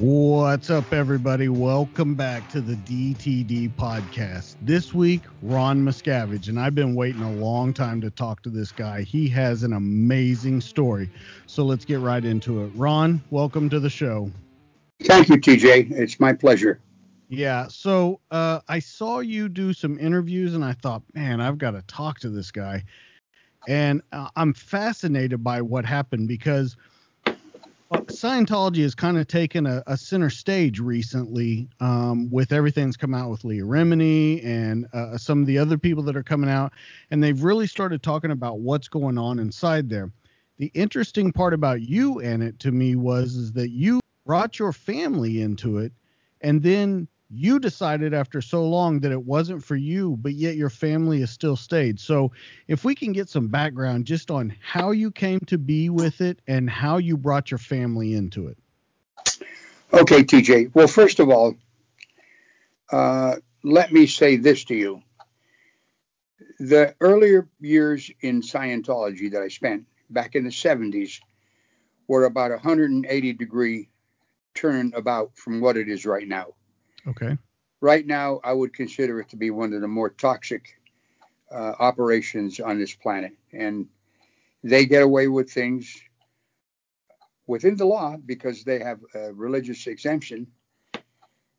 What's up, everybody? Welcome back to the DTD podcast. This week, Ron Miscavige, and I've been waiting a long time to talk to this guy. He has an amazing story. So let's get right into it. Ron, welcome to the show. Thank you, TJ. It's my pleasure. Yeah. So uh, I saw you do some interviews, and I thought, man, I've got to talk to this guy. And uh, I'm fascinated by what happened because – Scientology has kind of taken a, a center stage recently um, with everything that's come out with Leah Remini and uh, some of the other people that are coming out, and they've really started talking about what's going on inside there. The interesting part about you and it to me was is that you brought your family into it, and then you decided after so long that it wasn't for you, but yet your family has still stayed. So, if we can get some background just on how you came to be with it and how you brought your family into it. Okay, TJ. Well, first of all, uh, let me say this to you. The earlier years in Scientology that I spent back in the 70s were about 180 degree turn about from what it is right now. Okay. Right now, I would consider it to be one of the more toxic uh, operations on this planet. And they get away with things within the law because they have a religious exemption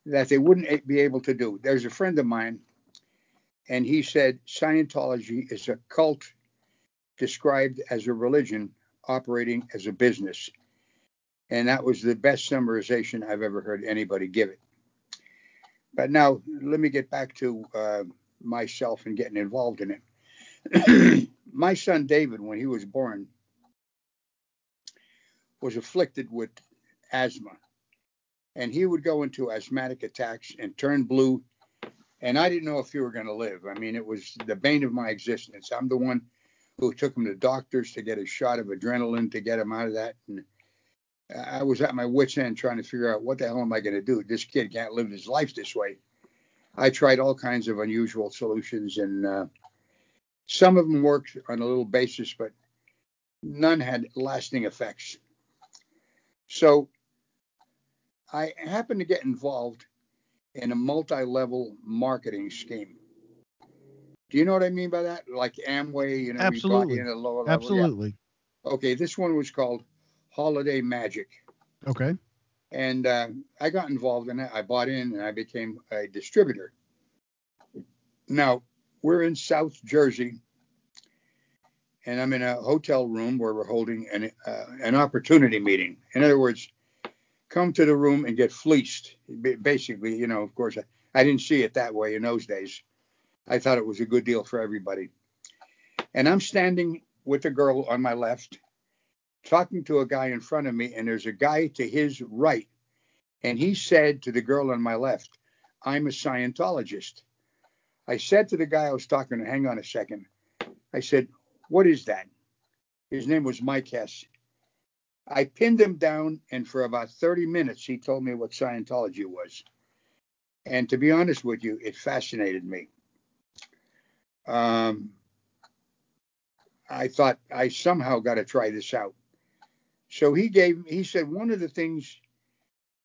that they wouldn't be able to do. There's a friend of mine, and he said Scientology is a cult described as a religion operating as a business. And that was the best summarization I've ever heard anybody give it. But now let me get back to uh, myself and getting involved in it. My son David, when he was born, was afflicted with asthma. And he would go into asthmatic attacks and turn blue. And I didn't know if he were going to live. I mean, it was the bane of my existence. I'm the one who took him to doctors to get a shot of adrenaline to get him out of that. And I was at my wits' end trying to figure out what the hell am I going to do? This kid can't live his life this way. I tried all kinds of unusual solutions, and uh, some of them worked on a little basis, but none had lasting effects. So I happened to get involved in a multi level marketing scheme. Do you know what I mean by that? Like Amway, you know, absolutely, in a lower level. Absolutely. Yeah. Okay, this one was called Holiday Magic. Okay. And uh, I got involved in it. I bought in and I became a distributor. Now, we're in South Jersey, and I'm in a hotel room where we're holding an, uh, an opportunity meeting. In other words, come to the room and get fleeced. Basically, you know, of course, I, I didn't see it that way in those days. I thought it was a good deal for everybody. And I'm standing with a girl on my left talking to a guy in front of me, and there's a guy to his right. And he said to the girl on my left, I'm a Scientologist. I said to the guy I was talking to, hang on a second. I said, What is that? His name was Mike Hess. I pinned him down, and for about 30 minutes, he told me what Scientology was. And to be honest with you, it fascinated me. Um, I thought I somehow got to try this out. So he gave, me he said, one of the things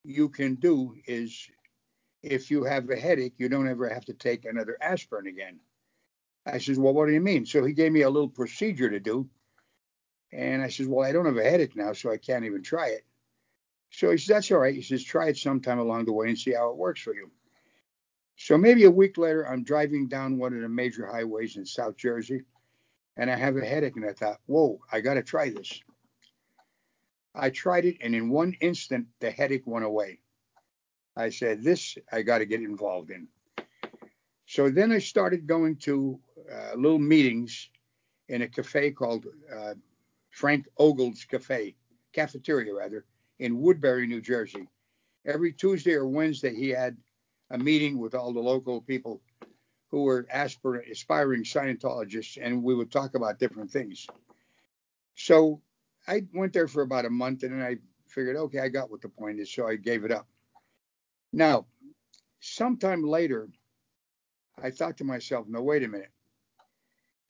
you can do is if you have a headache, you don't ever have to take another aspirin again. I says, well, what do you mean? So he gave me a little procedure to do. And I says, well, I don't have a headache now, so I can't even try it. So he says, that's all right. He says, try it sometime along the way and see how it works for you. So maybe a week later, I'm driving down one of the major highways in South Jersey, and I have a headache, and I thought, whoa, I got to try this. I tried it, and in one instant, the headache went away. I said, This I got to get involved in. So then I started going to uh, little meetings in a cafe called uh, Frank Ogle's Cafe, cafeteria rather, in Woodbury, New Jersey. Every Tuesday or Wednesday, he had a meeting with all the local people who were aspirant, aspiring Scientologists, and we would talk about different things. So I went there for about a month, and then I figured, okay, I got what the point is, so I gave it up. Now, sometime later, I thought to myself, no, wait a minute.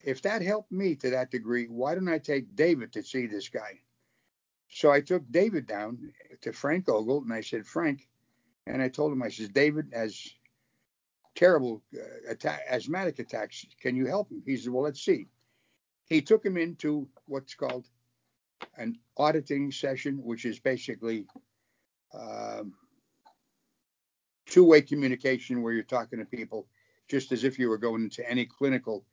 If that helped me to that degree, why don't I take David to see this guy? So I took David down to Frank Ogle, and I said, Frank, and I told him, I said, David has terrible uh, attack, asthmatic attacks. Can you help him? He said, well, let's see. He took him into what's called an auditing session, which is basically um, two-way communication where you're talking to people just as if you were going into any clinical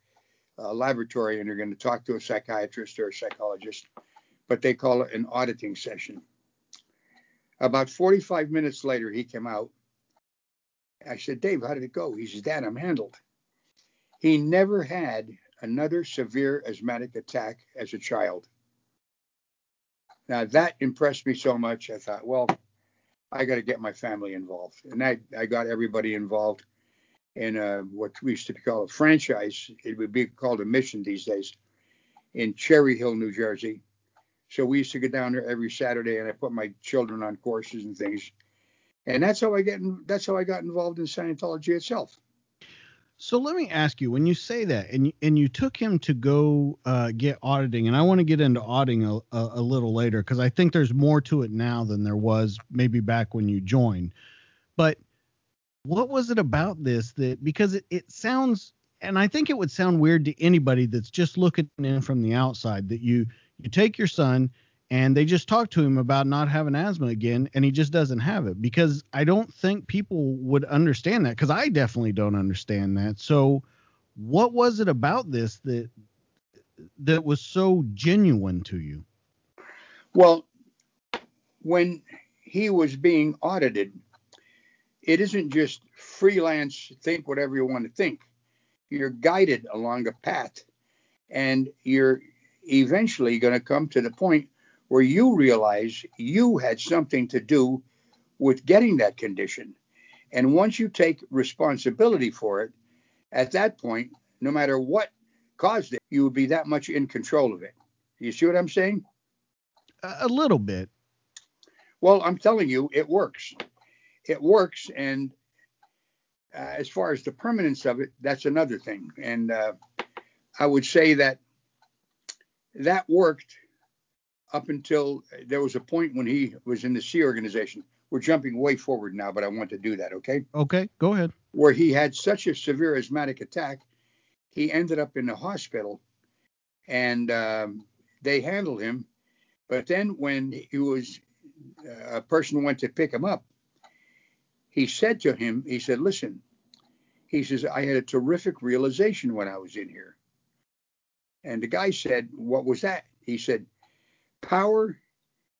uh, laboratory and you're going to talk to a psychiatrist or a psychologist, but they call it an auditing session. About 45 minutes later, he came out. I said, Dave, how did it go? He says, Dad, I'm handled. He never had another severe asthmatic attack as a child. Now, that impressed me so much. I thought, well, I got to get my family involved. And I, I got everybody involved in a, what we used to call a franchise. It would be called a mission these days in Cherry Hill, New Jersey. So we used to go down there every Saturday, and I put my children on courses and things. And that's how I get. That's how I got involved in Scientology itself. So let me ask you, when you say that, and you, and you took him to go uh, get auditing, and I want to get into auditing a, a, a little later because I think there's more to it now than there was maybe back when you joined. But what was it about this that because it, it sounds and I think it would sound weird to anybody that's just looking in from the outside that you you take your son and they just talk to him about not having asthma again and he just doesn't have it because I don't think people would understand that cuz I definitely don't understand that. So what was it about this that that was so genuine to you? Well, when he was being audited, it isn't just freelance think whatever you want to think you're guided along a path and you're eventually going to come to the point where you realize you had something to do with getting that condition and once you take responsibility for it at that point no matter what caused it you would be that much in control of it you see what i'm saying a little bit well i'm telling you it works it works. And uh, as far as the permanence of it, that's another thing. And uh, I would say that that worked up until there was a point when he was in the Sea organization. We're jumping way forward now, but I want to do that. Okay. Okay. Go ahead. Where he had such a severe asthmatic attack, he ended up in the hospital, and um, they handled him. But then when he was, uh, a person went to pick him up, he said to him, he said, listen, he says, I had a terrific realization when I was in here. And the guy said, what was that? He said, power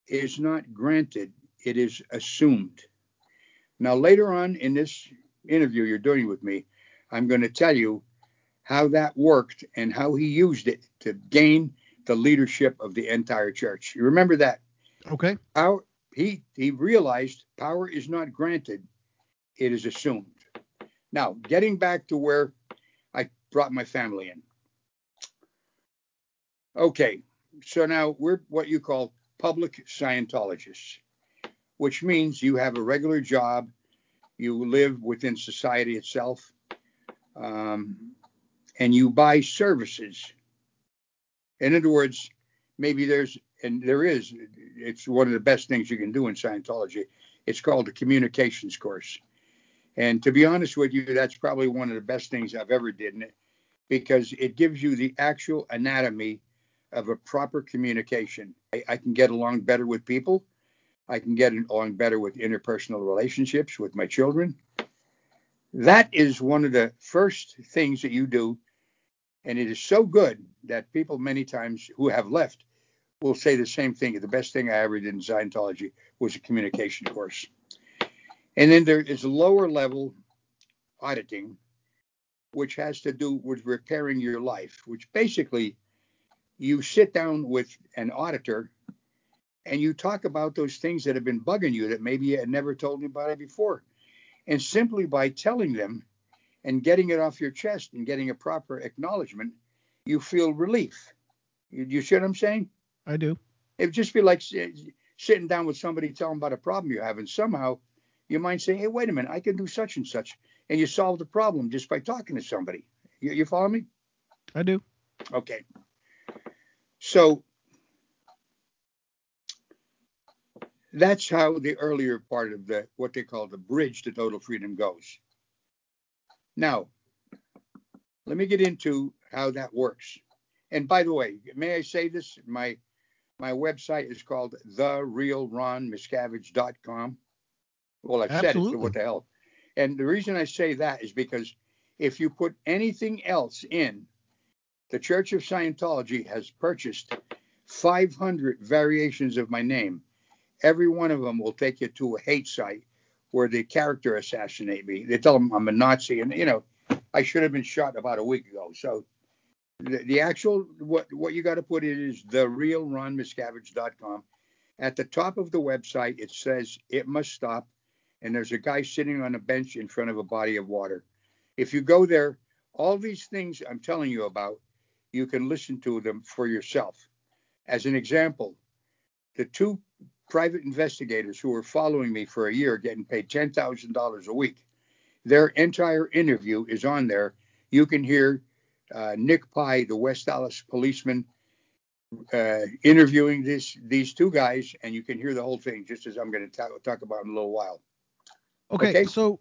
is not granted, it is assumed. Now, later on in this interview you're doing with me, I'm going to tell you how that worked and how he used it to gain the leadership of the entire church. You remember that? Okay. Power, he he realized power is not granted, it is assumed. Now, getting back to where I brought my family in. Okay, so now we're what you call public Scientologists, which means you have a regular job, you live within society itself, um, and you buy services. In other words, maybe there's, and there is, it's one of the best things you can do in Scientology. It's called the communications course. And to be honest with you, that's probably one of the best things I've ever did in it because it gives you the actual anatomy of a proper communication. I, I, can get along better with people. I can get along better with interpersonal relationships with my children. That is one of the first things that you do. And it is so good that people many times who have left will say the same thing. The best thing I ever did in Scientology was a communication course. And then there is lower level auditing, which has to do with repairing your life, which basically you sit down with an auditor and you talk about those things that have been bugging you that maybe you had never told anybody before. And simply by telling them and getting it off your chest and getting a proper acknowledgement, you feel relief. You, you see what I'm saying? I do. It would just be like sitting down with somebody, telling about a problem you have, and somehow your mind say, "Hey, wait a minute, I can do such and such," and you solve the problem just by talking to somebody. You, you follow me? I do. Okay. So that's how the earlier part of the what they call the bridge to total freedom goes. Now, let me get into how that works. And by the way, may I say this? My my website is called therealronmiscavige.com. Well, I've Absolutely. said it, so what the hell? And the reason I say that is because if you put anything else in, the Church of Scientology has purchased 500 variations of my name. Every one of them will take you to a hate site where they character assassinate me. They tell them I'm a Nazi, and you know, I should have been shot about a week ago. So the, the actual what what you got to put in is the real ronmiscavige.com. At the top of the website, it says it must stop, and there's a guy sitting on a bench in front of a body of water. If you go there, all these things I'm telling you about, you can listen to them for yourself. As an example, the two private investigators who were following me for a year, getting paid $10,000 a week, their entire interview is on there. You can hear uh, Nick Pye, the West Dallas policeman, uh, interviewing this these two guys, and you can hear the whole thing, just as I'm going to talk about in a little while. Okay, okay? so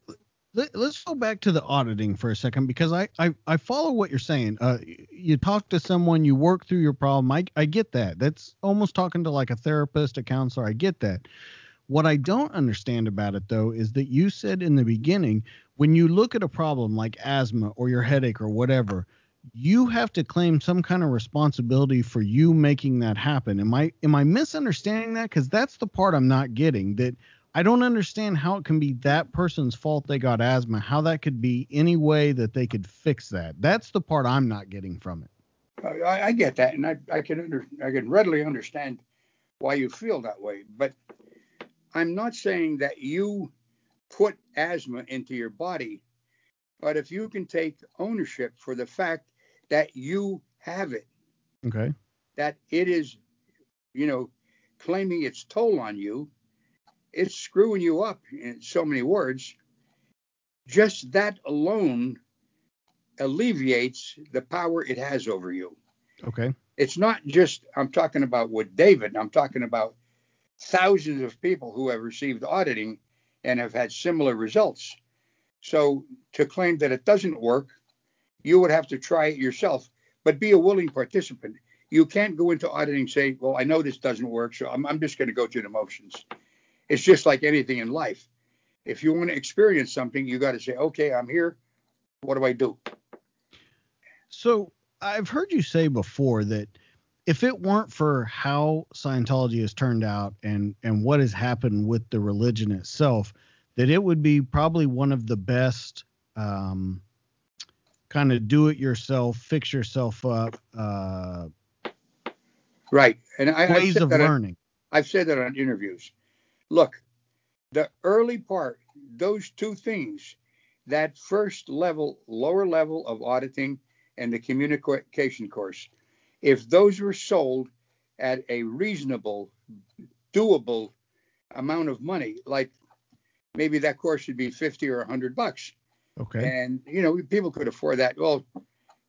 let, us go back to the auditing for a second because I I, I follow what you're saying. Uh, you talk to someone, you work through your problem. I I get that. That's almost talking to like a therapist, a counselor. I get that. What I don't understand about it though is that you said in the beginning when you look at a problem like asthma or your headache or whatever you have to claim some kind of responsibility for you making that happen. Am I am I misunderstanding that? Because that's the part I'm not getting. That I don't understand how it can be that person's fault they got asthma. How that could be any way that they could fix that. That's the part I'm not getting from it. I, I get that, and I, I can under, I can readily understand why you feel that way. But I'm not saying that you put asthma into your body. But if you can take ownership for the fact that you have it. Okay. That it is, you know, claiming its toll on you. It's screwing you up in so many words. Just that alone alleviates the power it has over you. Okay. It's not just, I'm talking about with David, I'm talking about thousands of people who have received auditing and have had similar results. So to claim that it doesn't work you would have to try it yourself, but be a willing participant. You can't go into auditing and say, well, I know this doesn't work, so I'm, I'm just going to go through the motions. It's just like anything in life. If you want to experience something, you got to say, okay, I'm here. What do I do? So I've heard you say before that if it weren't for how Scientology has turned out and and what has happened with the religion itself, that it would be probably one of the best um, kind of do it yourself, fix yourself up. Uh, right. And I, ways of learning. On, I've said that on interviews. Look, the early part, those two things, that first level, lower level of auditing and the communication course, if those were sold at a reasonable, doable amount of money, like maybe that course should be 50 or 100 bucks Okay. And you know, people could afford that. Well,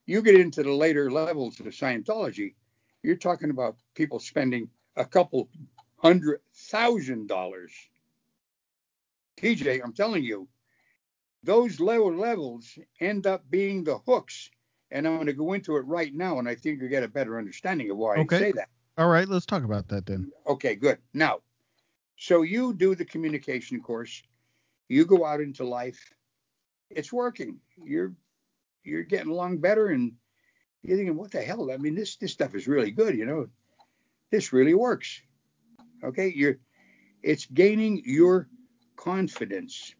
you get into the later levels of Scientology, you're talking about people spending a couple hundred thousand dollars. TJ, I'm telling you, those lower levels end up being the hooks. And I'm going to go into it right now, and I think you get a better understanding of why okay. I say that. All right, let's talk about that then. Okay, good. Now, so you do the communication course, you go out into life, it's working. You're you're getting along better, and you're thinking, what the hell? I mean, this this stuff is really good. You know, this really works. Okay, you're it's gaining your confidence.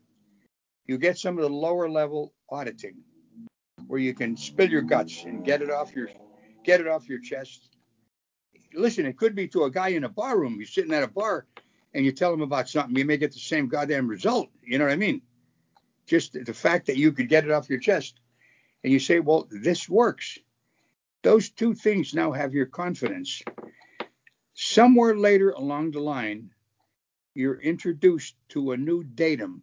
You get some of the lower level auditing where you can spill your guts and get it off your get it off your chest. listen, it could be to a guy in a bar room. You're sitting at a bar and you tell him about something, you may get the same goddamn result. You know what I mean? Just the fact that you could get it off your chest and you say, well, this works. Those two things now have your confidence. Somewhere later along the line, you're introduced to a new datum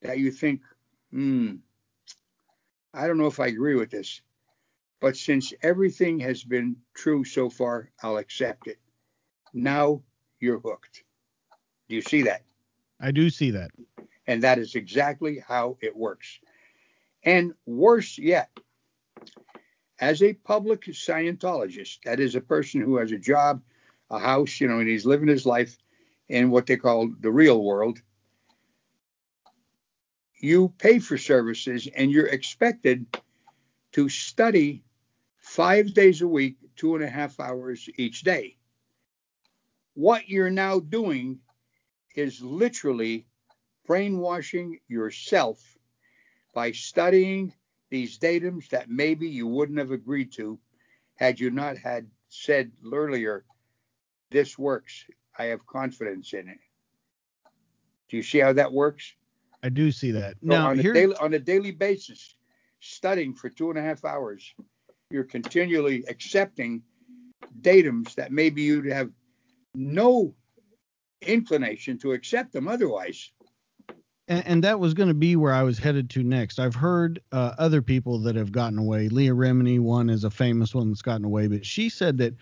that you think, hmm, I don't know if I agree with this. But since everything has been true so far, I'll accept it. Now you're hooked. Do you see that? I do see that. And that is exactly how it works. And worse yet, as a public Scientologist, that is a person who has a job, a house, you know, and he's living his life in what they call the real world, you pay for services and you're expected to study five days a week, two and a half hours each day. What you're now doing is literally brainwashing yourself by studying these datums that maybe you wouldn't have agreed to had you not had said earlier, this works. I have confidence in it. Do you see how that works? I do see that. So now, on a, daily, on a daily basis, studying for two and a half hours, you're continually accepting datums that maybe you'd have no inclination to accept them otherwise. And, and that was going to be where I was headed to next. I've heard uh, other people that have gotten away. Leah Remini, one is a famous one that's gotten away, but she said that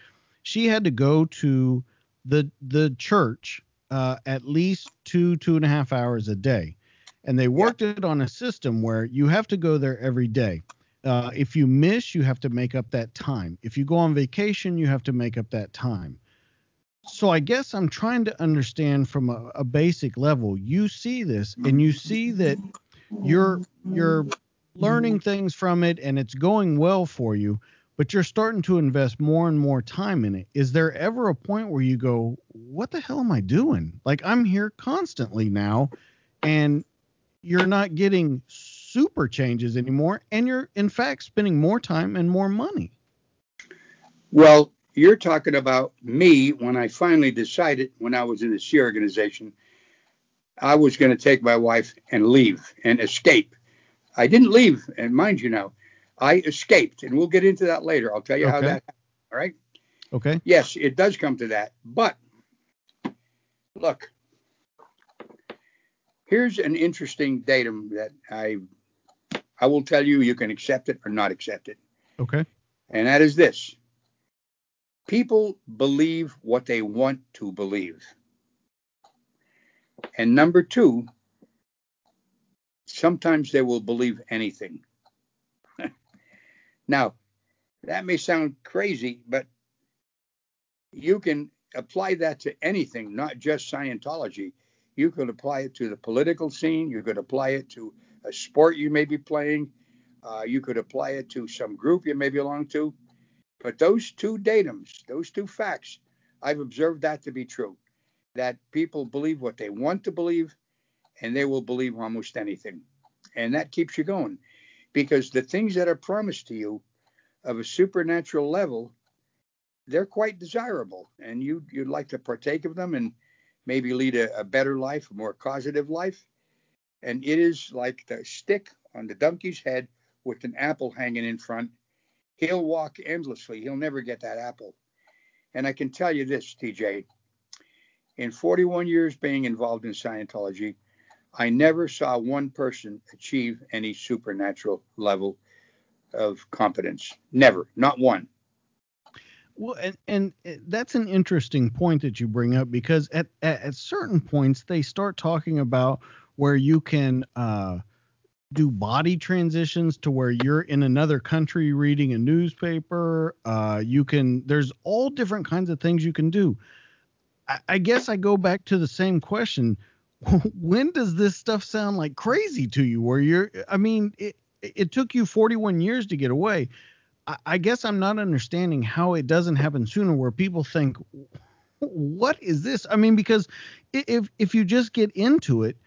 she had to go to the the church uh, at least two two and a half hours a day, and they worked yeah. it on a system where you have to go there every day. Uh, if you miss, you have to make up that time. If you go on vacation, you have to make up that time. So I guess I'm trying to understand from a, a basic level. You see this, and you see that you're you're learning things from it, and it's going well for you. But you're starting to invest more and more time in it. Is there ever a point where you go, "What the hell am I doing?" Like I'm here constantly now, and you're not getting super changes anymore, and you're in fact spending more time and more money. Well, you're talking about me when I finally decided when I was in the Sea organization, I was going to take my wife and leave and escape. I didn't leave, and mind you now, I escaped, and we'll get into that later. I'll tell you okay. how that happened. All right. Okay. Yes, it does come to that. But look, here's an interesting datum that I I will tell you you can accept it or not accept it. Okay. And that is this people believe what they want to believe. And number two, sometimes they will believe anything. Now, that may sound crazy, but you can apply that to anything, not just Scientology. You could apply it to the political scene, you could apply it to a sport you may be playing. Uh, you could apply it to some group you may belong to. But those two datums, those two facts, I've observed that to be true. That people believe what they want to believe, and they will believe almost anything. And that keeps you going. Because the things that are promised to you of a supernatural level, they're quite desirable. And you, you'd like to partake of them and maybe lead a, a better life, a more causative life and it is like the stick on the donkey's head with an apple hanging in front. He'll walk endlessly. He'll never get that apple. And I can tell you this, TJ, in 41 years being involved in Scientology, I never saw one person achieve any supernatural level of competence. Never, not one. Well, and, and that's an interesting point that you bring up because at, at, at certain points they start talking about where you can uh, do body transitions to where you're in another country reading a newspaper. Uh, you can, there's all different kinds of things you can do. I, I guess I go back to the same question. when does this stuff sound like crazy to you? Where you're, I mean, it, it took you 41 years to get away. I, I guess I'm not understanding how it doesn't happen sooner where people think, what is this? I mean, because if if you just get into it,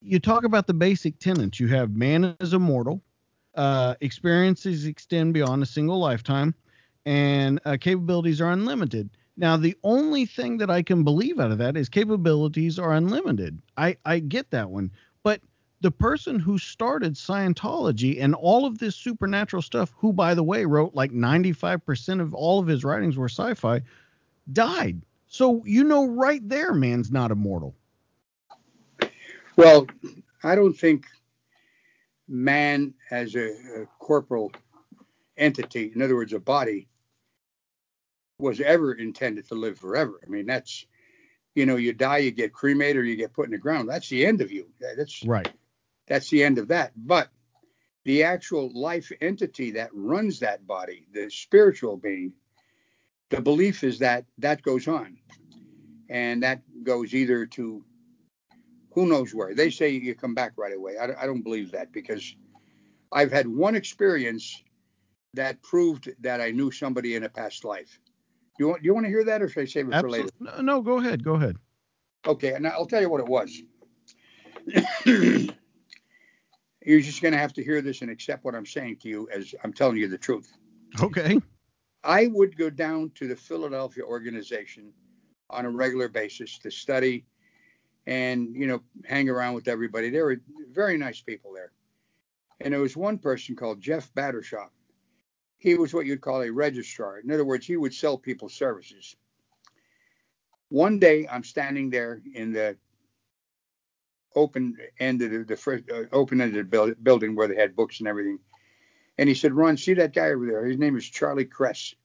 you talk about the basic tenets. You have man is immortal, uh, experiences extend beyond a single lifetime, and uh, capabilities are unlimited. Now, the only thing that I can believe out of that is capabilities are unlimited. I, I get that one. But the person who started Scientology and all of this supernatural stuff, who, by the way, wrote like 95% of all of his writings were sci fi, died. So you know right there, man's not immortal. Well, I don't think man as a, a corporal entity, in other words, a body, was ever intended to live forever. I mean, that's, you know, you die, you get cremated, or you get put in the ground. That's the end of you. That's right. That's the end of that. But the actual life entity that runs that body, the spiritual being, the belief is that that goes on, and that goes either to who knows where. They say you come back right away. I, I don't believe that because I've had one experience that proved that I knew somebody in a past life. You want you want to hear that, or should I save it for later? No, go ahead. Go ahead. Okay, and I'll tell you what it was. You're just going to have to hear this and accept what I'm saying to you as I'm telling you the truth. Okay. I would go down to the Philadelphia organization on a regular basis to study and you know hang around with everybody. There were very nice people there, and there was one person called Jeff Battershaw. He was what you'd call a registrar. In other words, he would sell people services. One day, I'm standing there in the open end of the, the first uh, open end of the building where they had books and everything. And he said, Ron, see that guy over there? His name is Charlie Kress.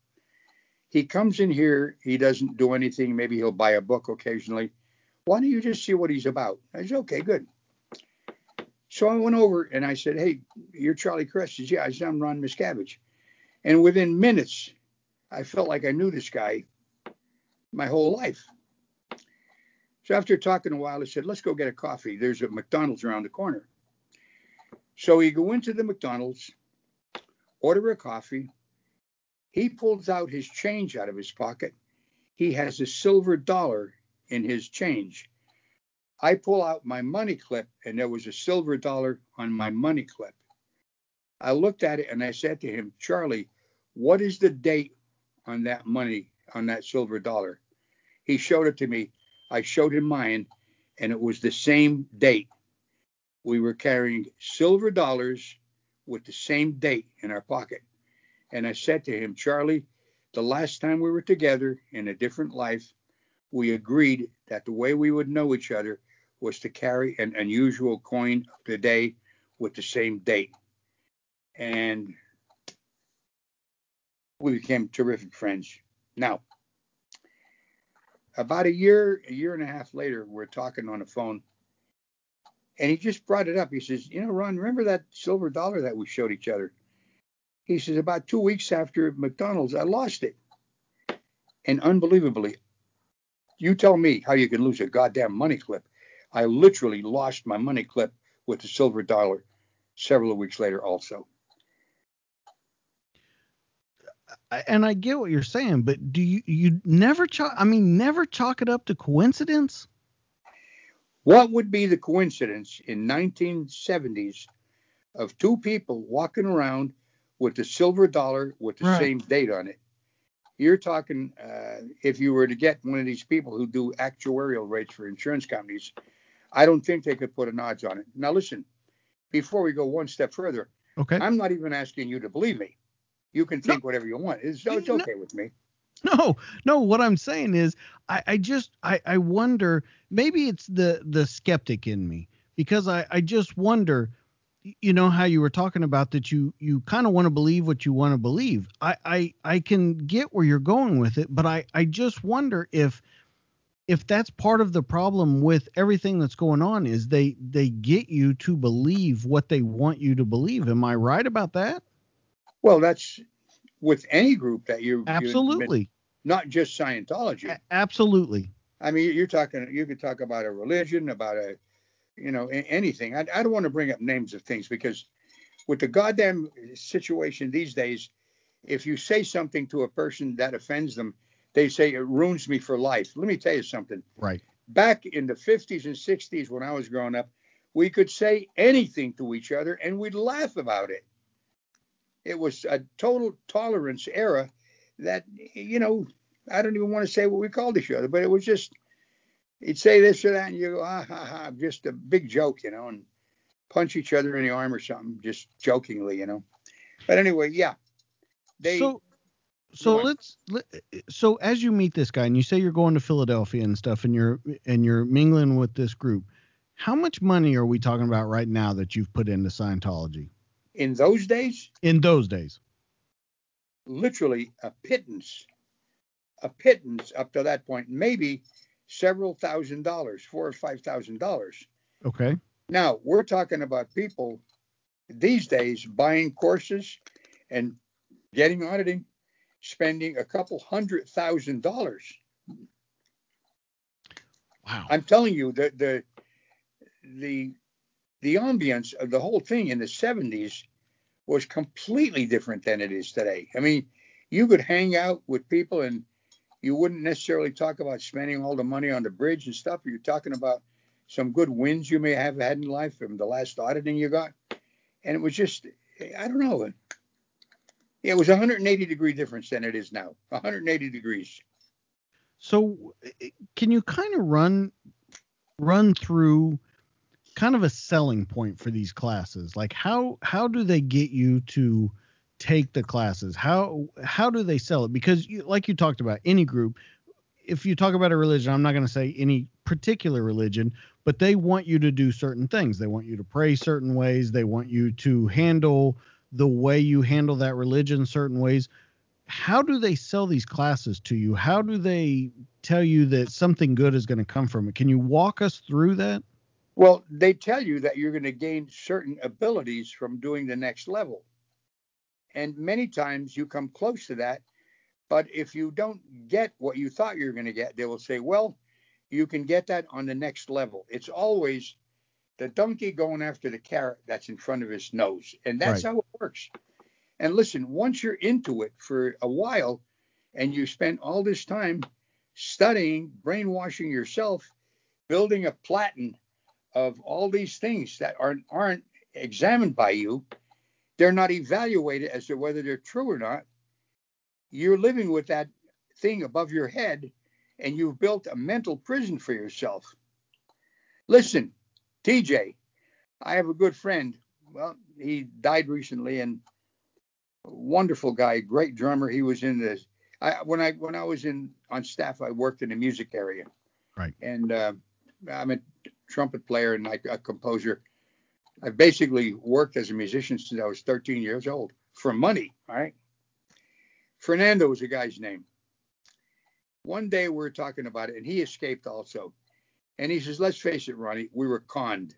He comes in here, he doesn't do anything. Maybe he'll buy a book occasionally. Why don't you just see what he's about? I said, okay, good. So I went over and I said, hey, you're Charlie Kress. He said, yeah, I said, I'm Ron Miscavige. And within minutes, I felt like I knew this guy my whole life. So after talking a while, I said, let's go get a coffee. There's a McDonald's around the corner. So we go into the McDonald's, order a coffee. He pulls out his change out of his pocket. He has a silver dollar in his change. I pull out my money clip, and there was a silver dollar on my money clip. I looked at it and I said to him, Charlie, what is the date on that money, on that silver dollar? He showed it to me. I showed him mine, and it was the same date. We were carrying silver dollars with the same date in our pocket. And I said to him, Charlie, the last time we were together in a different life, we agreed that the way we would know each other was to carry an unusual coin of the day with the same date and we became terrific friends. Now, about a year, a year and a half later, we're talking on the phone, and he just brought it up. He says, "You know, Ron, remember that silver dollar that we showed each other?" He says, "About two weeks after McDonald's, I lost it, and unbelievably, you tell me how you can lose a goddamn money clip. I literally lost my money clip with the silver dollar several weeks later, also." And I get what you're saying, but do you you never chalk? I mean, never chalk it up to coincidence. What would be the coincidence in 1970s of two people walking around with the silver dollar with the right. same date on it? You're talking uh, if you were to get one of these people who do actuarial rates for insurance companies, I don't think they could put an odds on it. Now listen, before we go one step further, okay, I'm not even asking you to believe me. You can think no, whatever you want. It's, it's okay no, with me. No, no. What I'm saying is, I, I just, I, I wonder. Maybe it's the the skeptic in me because I, I just wonder. You know how you were talking about that you you kind of want to believe what you want to believe. I, I I can get where you're going with it, but I I just wonder if if that's part of the problem with everything that's going on is they they get you to believe what they want you to believe. Am I right about that? Well, that's with any group that you absolutely not just Scientology. A- absolutely. I mean, you're talking. You could talk about a religion, about a, you know, anything. I, I don't want to bring up names of things because, with the goddamn situation these days, if you say something to a person that offends them, they say it ruins me for life. Let me tell you something. Right. Back in the 50s and 60s, when I was growing up, we could say anything to each other and we'd laugh about it it was a total tolerance era that you know I don't even want to say what we called each other, but it was just he'd say this or that, and you go, ah ha ha, just a big joke, you know, and punch each other in the arm or something, just jokingly, you know. But anyway, yeah. They, so so let's let, so as you meet this guy and you say you're going to Philadelphia and stuff and you're and you're mingling with this group, how much money are we talking about right now that you've put into Scientology? In those days? In those days. Literally a pittance. A pittance up to that point, maybe several thousand dollars, four or five thousand dollars. Okay. Now we're talking about people these days buying courses and getting auditing, spending a couple hundred thousand dollars. Wow. I'm telling you that the the the ambience of the whole thing in the 70s was completely different than it is today. I mean, you could hang out with people and you wouldn't necessarily talk about spending all the money on the bridge and stuff. You're talking about some good wins you may have had in life from the last auditing you got. And it was just, I don't know. It was 180 degree difference than it is now. 180 degrees. So, can you kind of run run through kind of a selling point for these classes? Like how how do they get you to take the classes? How how do they sell it? Because you, like you talked about, any group, if you talk about a religion, I'm not going to say any particular religion, but they want you to do certain things. They want you to pray certain ways. They want you to handle the way you handle that religion certain ways. How do they sell these classes to you? How do they tell you that something good is going to come from it? Can you walk us through that? Well, they tell you that you're going to gain certain abilities from doing the next level. And many times you come close to that. But if you don't get what you thought you were going to get, they will say, well, you can get that on the next level. It's always the donkey going after the carrot that's in front of his nose. And that's right. how it works. And listen, once you're into it for a while and you spend all this time studying, brainwashing yourself, building a platen of all these things that aren't aren't examined by you, they're not evaluated as to whether they're true or not. You're living with that thing above your head, and you've built a mental prison for yourself. Listen, TJ, I have a good friend. Well, he died recently, and wonderful guy, great drummer. He was in the I, when I when I was in on staff, I worked in the music area. Right. And uh, I'm a trumpet player and a composer. I basically worked as a musician since I was 13 years old for money. right? Fernando was the guy's name. One day we were talking about it, and he escaped also. And he says, "Let's face it, Ronnie, we were conned."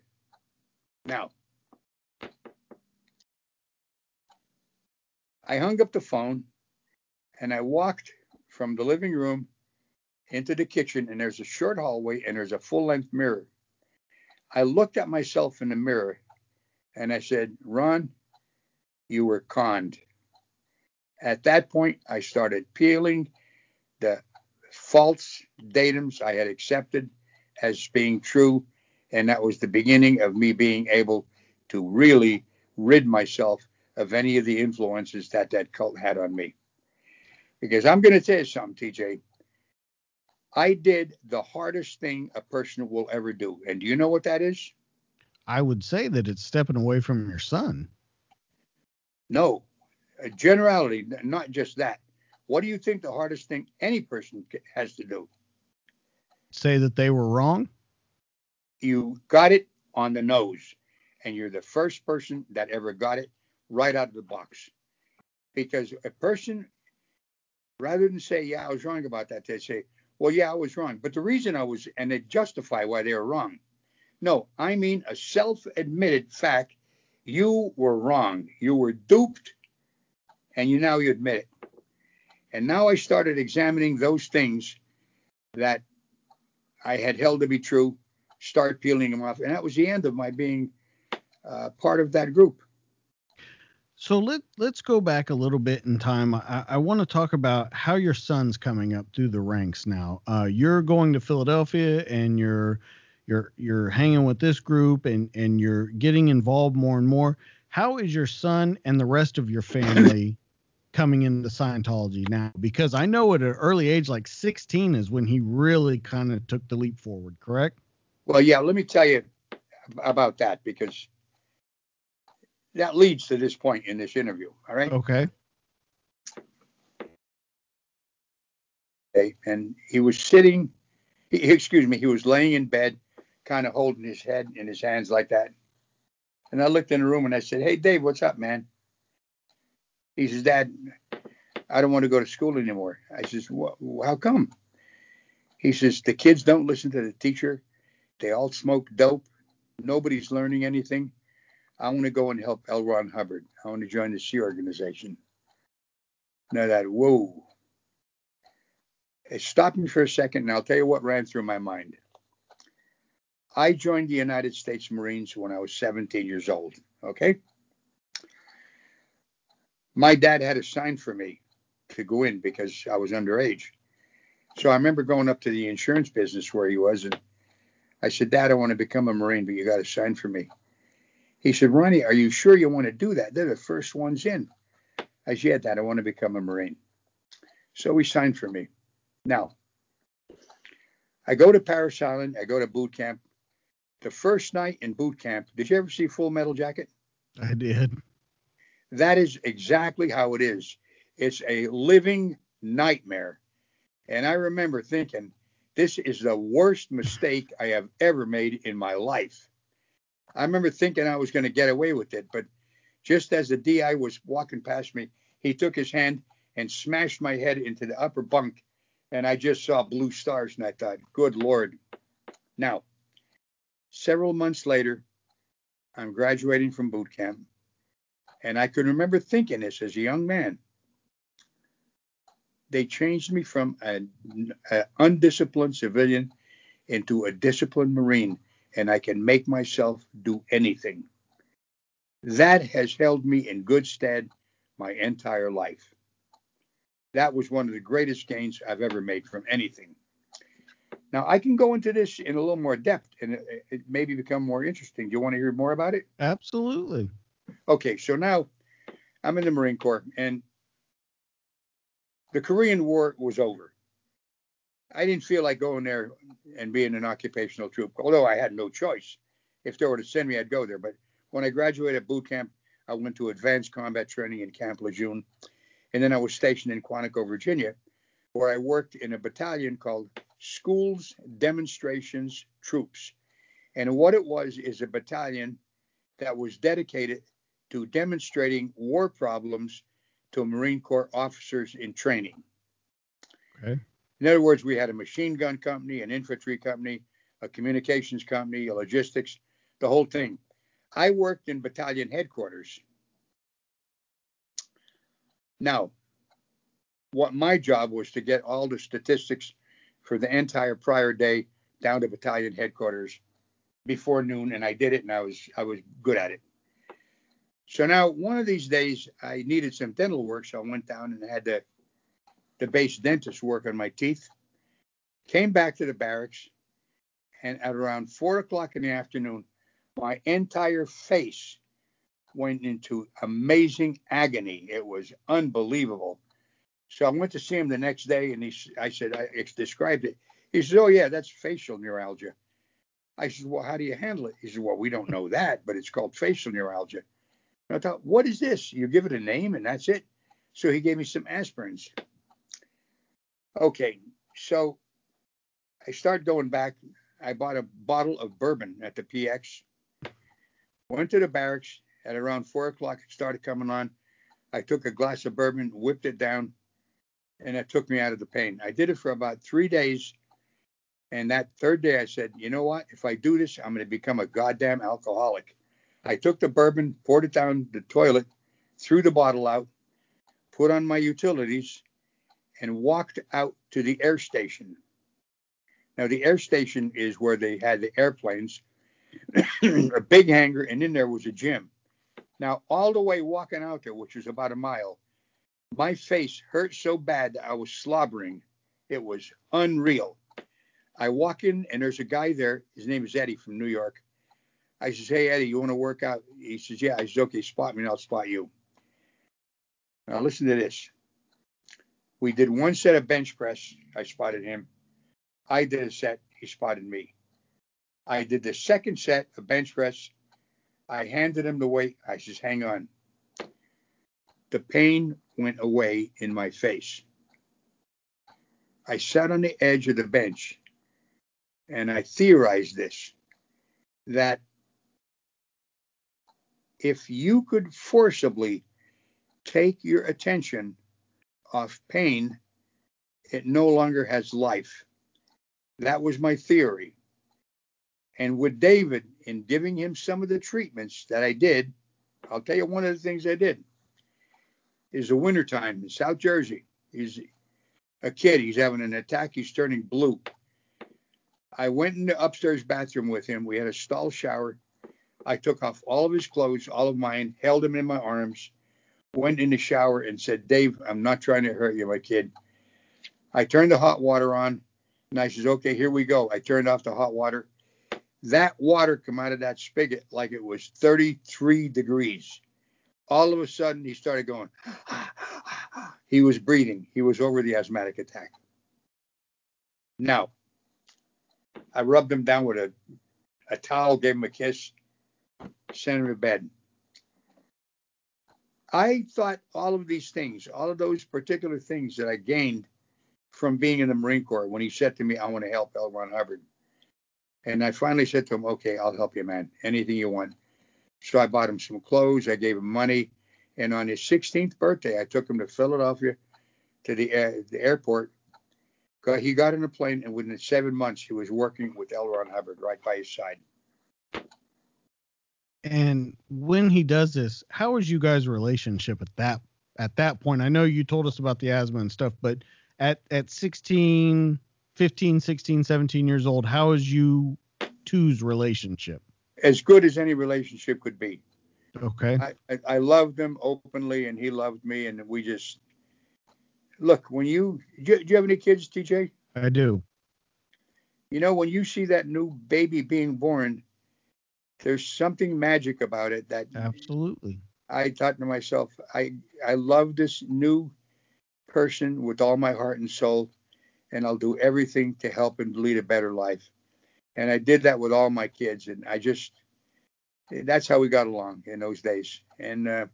Now, I hung up the phone, and I walked from the living room into the kitchen, and there's a short hallway, and there's a full-length mirror. I looked at myself in the mirror and I said, Ron, you were conned. At that point, I started peeling the false datums I had accepted as being true. And that was the beginning of me being able to really rid myself of any of the influences that that cult had on me. Because I'm going to tell you something, TJ. I did the hardest thing a person will ever do. And do you know what that is? I would say that it's stepping away from your son. No, a generality, not just that. What do you think the hardest thing any person has to do? Say that they were wrong? You got it on the nose, and you're the first person that ever got it right out of the box. Because a person, rather than say, Yeah, I was wrong about that, they say, well, yeah, I was wrong. But the reason I was, and they justify why they were wrong. No, I mean a self admitted fact. You were wrong. You were duped, and you now you admit it. And now I started examining those things that I had held to be true, start peeling them off. And that was the end of my being uh, part of that group. So let let's go back a little bit in time. I, I want to talk about how your son's coming up through the ranks now. Uh, you're going to Philadelphia and you're you're you're hanging with this group and and you're getting involved more and more. How is your son and the rest of your family coming into Scientology now? Because I know at an early age, like 16, is when he really kind of took the leap forward, correct? Well, yeah, let me tell you about that because that leads to this point in this interview. All right. Okay. Okay. And he was sitting, he, excuse me, he was laying in bed, kind of holding his head in his hands like that. And I looked in the room and I said, Hey, Dave, what's up, man? He says, Dad, I don't want to go to school anymore. I says, How come? He says, The kids don't listen to the teacher. They all smoke dope. Nobody's learning anything. I want to go and help L. Ron Hubbard. I want to join the Sea Organization. Now that, whoa. Stopped me for a second, and I'll tell you what ran through my mind. I joined the United States Marines when I was 17 years old. Okay. My dad had a sign for me to go in because I was underage. So I remember going up to the insurance business where he was, and I said, Dad, I want to become a Marine, but you got to sign for me. He said, Ronnie, are you sure you want to do that? They're the first ones in. I said, Yeah, Dad, I want to become a Marine. So he signed for me. Now, I go to Parris Island, I go to boot camp. The first night in boot camp, did you ever see Full Metal Jacket? I did. That is exactly how it is. It's a living nightmare. And I remember thinking, this is the worst mistake I have ever made in my life. I remember thinking I was going to get away with it, but just as the DI was walking past me, he took his hand and smashed my head into the upper bunk, and I just saw blue stars, and I thought, good Lord. Now, several months later, I'm graduating from boot camp, and I can remember thinking this as a young man they changed me from an undisciplined civilian into a disciplined Marine, and I can make myself do anything. That has held me in good stead my entire life. That was one of the greatest gains I've ever made from anything. Now, I can go into this in a little more depth and it, it maybe become more interesting. Do you want to hear more about it? Absolutely. Okay, so now I'm in the Marine Corps, and the Korean War was over. I didn't feel like going there and being an occupational troop, although I had no choice. If they were to send me, I'd go there. But when I graduated boot camp, I went to advanced combat training in Camp Lejeune. And then I was stationed in Quantico, Virginia, where I worked in a battalion called Schools Demonstrations Troops. And what it was is a battalion that was dedicated to demonstrating war problems to Marine Corps officers in training. Okay. In other words, we had a machine gun company, an infantry company, a communications company, a logistics, the whole thing. I worked in battalion headquarters. Now, what my job was to get all the statistics for the entire prior day down to battalion headquarters before noon, and I did it, and I was I was good at it. So now one of these days I needed some dental work, so I went down and had the the base dentist work on my teeth. Came back to the barracks, and at around four o'clock in the afternoon, my entire face went into amazing agony. It was unbelievable. So I went to see him the next day, and he, I said, I described it. He said, "Oh yeah, that's facial neuralgia." I said, "Well, how do you handle it?" He said, "Well, we don't know that, but it's called facial neuralgia." And I thought, what is this? You give it a name and that's it. So he gave me some aspirins. Okay, so I started going back. I bought a bottle of bourbon at the PX. Went to the barracks at around four o'clock. It started coming on. I took a glass of bourbon, whipped it down, and that took me out of the pain. I did it for about three days. And that third day, I said, you know what? If I do this, I'm going to become a goddamn alcoholic. I took the bourbon, poured it down the toilet, threw the bottle out, put on my utilities, and walked out to the air station. Now, the air station is where they had the airplanes, a big hangar, and in there was a gym. Now, all the way walking out there, which was about a mile, my face hurt so bad that I was slobbering. It was unreal. I walk in, and there's a guy there. His name is Eddie from New York. I says, Hey, Eddie, you want to work out? He says, Yeah. I says, Okay, spot me and I'll spot you. Now listen to this. We did one set of bench press. I spotted him. I did a set. He spotted me. I did the second set of bench press. I handed him the weight. I says, hang on. The pain went away in my face. I sat on the edge of the bench and I theorized this that if you could forcibly take your attention off pain, it no longer has life. That was my theory. And with David, in giving him some of the treatments that I did, I'll tell you one of the things I did is the wintertime in South Jersey. He's a kid, he's having an attack, he's turning blue. I went in the upstairs bathroom with him. We had a stall shower. I took off all of his clothes, all of mine, held him in my arms, went in the shower and said, Dave, I'm not trying to hurt you, my kid. I turned the hot water on and I says, okay, here we go. I turned off the hot water. That water come out of that spigot like it was 33 degrees. All of a sudden, he started going. he was breathing. He was over the asthmatic attack. Now, I rubbed him down with a, a towel, gave him a kiss, sent him to bed. I thought all of these things, all of those particular things that I gained from being in the Marine Corps when he said to me, I want to help L. Ron Hubbard. And I finally said to him, okay, I'll help you, man. Anything you want. So I bought him some clothes. I gave him money. And on his 16th birthday, I took him to Philadelphia to the, uh, the airport. He got in a plane, and within seven months, he was working with L. Ron Hubbard right by his side. And when he does this, how is you guys' relationship at that at that point? I know you told us about the asthma and stuff, but at at 16, 15, 16, 17 years old, how is you two's relationship? As good as any relationship could be. Okay. I, I, I loved him openly, and he loved me, and we just look when you do, do you have any kids, TJ? I do. You know, when you see that new baby being born, there's something magic about it that absolutely. I thought to myself, I I love this new person with all my heart and soul, and I'll do everything to help him lead a better life. And I did that with all my kids, and I just that's how we got along in those days. And uh,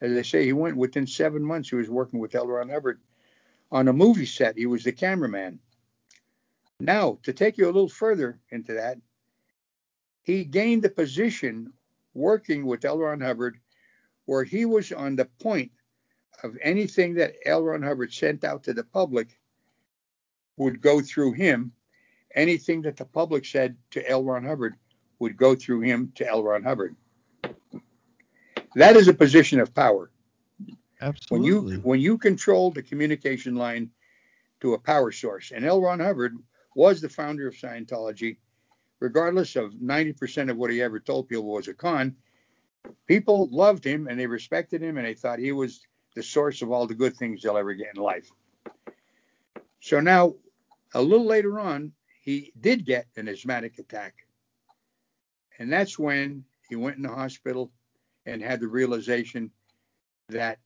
as I say, he went within seven months. He was working with L. Ron Hubbard on a movie set. He was the cameraman. Now, to take you a little further into that, he gained a position working with L. Ron Hubbard where he was on the point of anything that L. Ron Hubbard sent out to the public would go through him. Anything that the public said to L. Ron Hubbard would go through him to L. Ron Hubbard. That is a position of power. Absolutely. When you when you control the communication line to a power source, and L. Ron Hubbard was the founder of Scientology, regardless of 90% of what he ever told people was a con, people loved him and they respected him and they thought he was the source of all the good things they'll ever get in life. So now, a little later on, he did get an asthmatic attack. And that's when he went in the hospital and had the realization that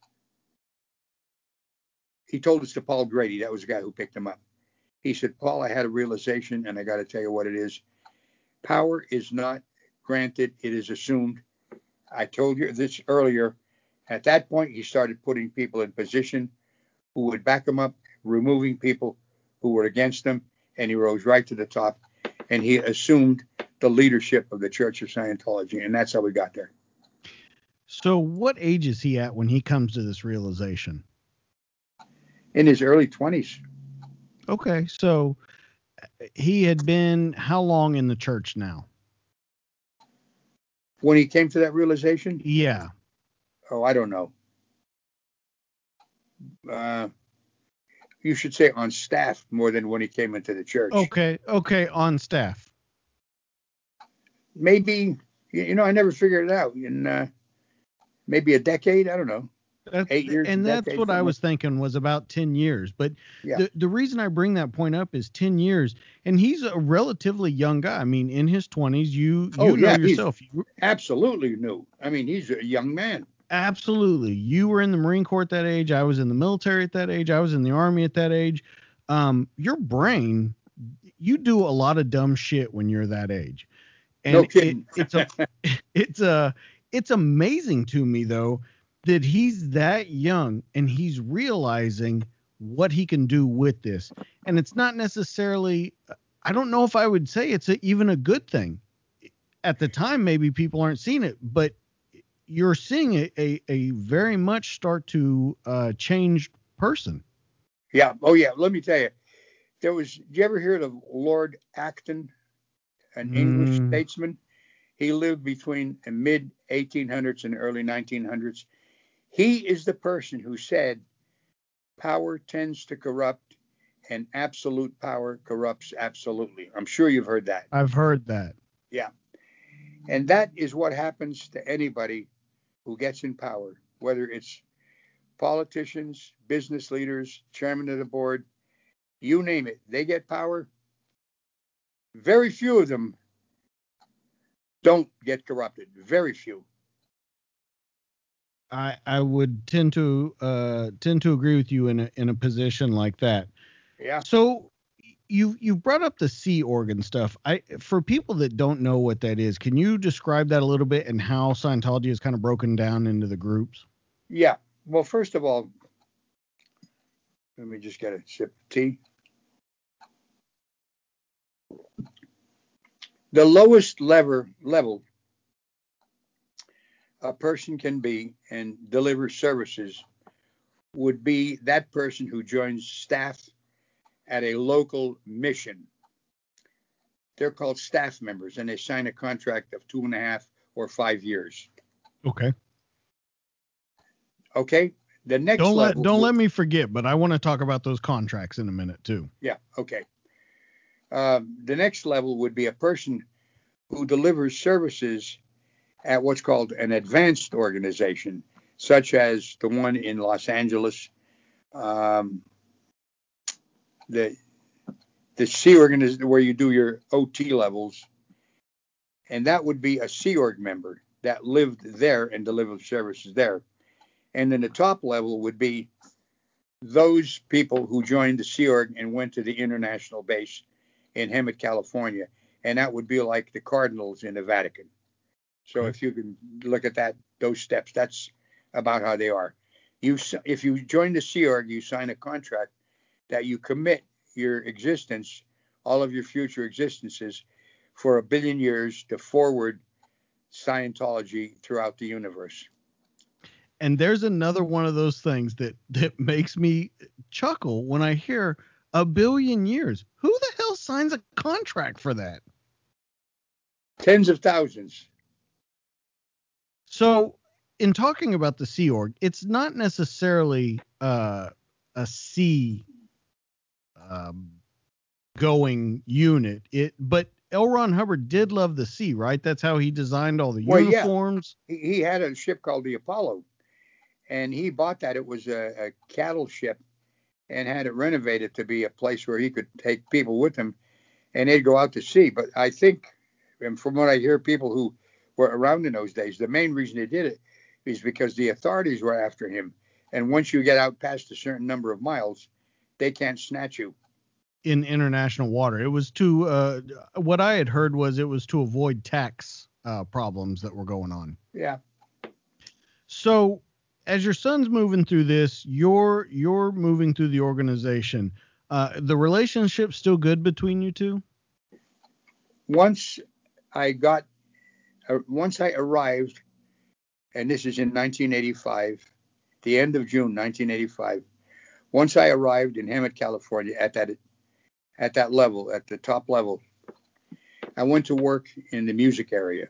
he told us to Paul Grady, that was the guy who picked him up. He said, Paul, I had a realization, and I got to tell you what it is. Power is not granted, it is assumed. I told you this earlier. At that point, he started putting people in position who would back him up, removing people who were against him, and he rose right to the top. And he assumed the leadership of the Church of Scientology, and that's how we got there. So, what age is he at when he comes to this realization? In his early 20s. Okay, so he had been how long in the church now? When he came to that realization? Yeah. Oh, I don't know. Uh, you should say on staff more than when he came into the church. Okay, okay, on staff. Maybe you know I never figured it out. In uh, maybe a decade, I don't know. That's, Eight years, and that's what I was thinking was about 10 years. But yeah. the, the reason I bring that point up is 10 years, and he's a relatively young guy. I mean, in his 20s, you you oh, know yeah, yourself. absolutely new. I mean, he's a young man. Absolutely. You were in the Marine Corps at that age. I was in the military at that age. I was in the Army at that age. Um, your brain, you do a lot of dumb shit when you're that age. And no it, it's a, it's a, it's amazing to me though that he's that young and he's realizing what he can do with this. And it's not necessarily, I don't know if I would say it's a, even a good thing. At the time, maybe people aren't seeing it, but you're seeing a, a, a very much start to uh, change person. yeah. Oh yeah. Let me tell you, there was. Did you ever hear of Lord Acton, an English Mm. statesman? He lived between the mid 1800s and early 1900s. He is the person who said, "Power tends to corrupt, and absolute power corrupts absolutely." I'm sure you've heard that. I've heard that. Yeah. And that is what happens to anybody who gets in power, whether it's politicians, business leaders, chairman of the board, you name it. They get power. Very few of them don't get corrupted. Very few. I, I would tend to uh, tend to agree with you in a, in a position like that. Yeah. So you you brought up the Sea organ stuff. I for people that don't know what that is, can you describe that a little bit and how Scientology is kind of broken down into the groups? Yeah. Well, first of all, let me just get a sip of tea. The lowest lever level a person can be and deliver services would be that person who joins staff at a local mission. They're called staff members and they sign a contract of two and a half or five years. Okay. Okay. The next Don't let don't would- let me forget, but I want to talk about those contracts in a minute too. Yeah, okay. Um, the next level would be a person who delivers services at what's called an advanced organization, such as the one in Los Angeles, um, the the Sea organization where you do your OT levels, and that would be a Sea Org member that lived there and delivered services there. And then the top level would be those people who joined the Sea Org and went to the international base in Hemet, California, and that would be like the Cardinals in the Vatican. So Okay. if you can look at that, those steps, that's about how they are. You, if you join the Sea Org, you sign a contract that you commit your existence, all of your future existences, for a billion years to forward Scientology throughout the universe. And there's another one of those things that that makes me chuckle when I hear a billion years. Who the hell signs a contract for that? Tens of thousands. So, in talking about the Sea Org, it's not necessarily uh, a sea um, going unit. It, but L. Ron Hubbard did love the sea, right? That's how he designed all the Well, yeah. he, he had a ship called the Apollo, and he bought that. It was a, a cattle ship, and had it renovated to be a place where he could take people with him, and they'd go out to sea. But I think, and from what I hear, people who were around in those days, the main reason they did it is because the authorities were after him, and once you get out past a certain number of miles, they can't snatch you. in international water. It was to uh, what I had heard was it was to avoid tax uh, problems that were going on. Yeah. So as your son's moving through this, you're you're moving through the organization. Uh, the relationship still good between you two? once I got, once I arrived, and this is in 1985, the end of June 1985. Once I arrived in Hemet, California, at that at that level, at the top level, I went to work in the music area.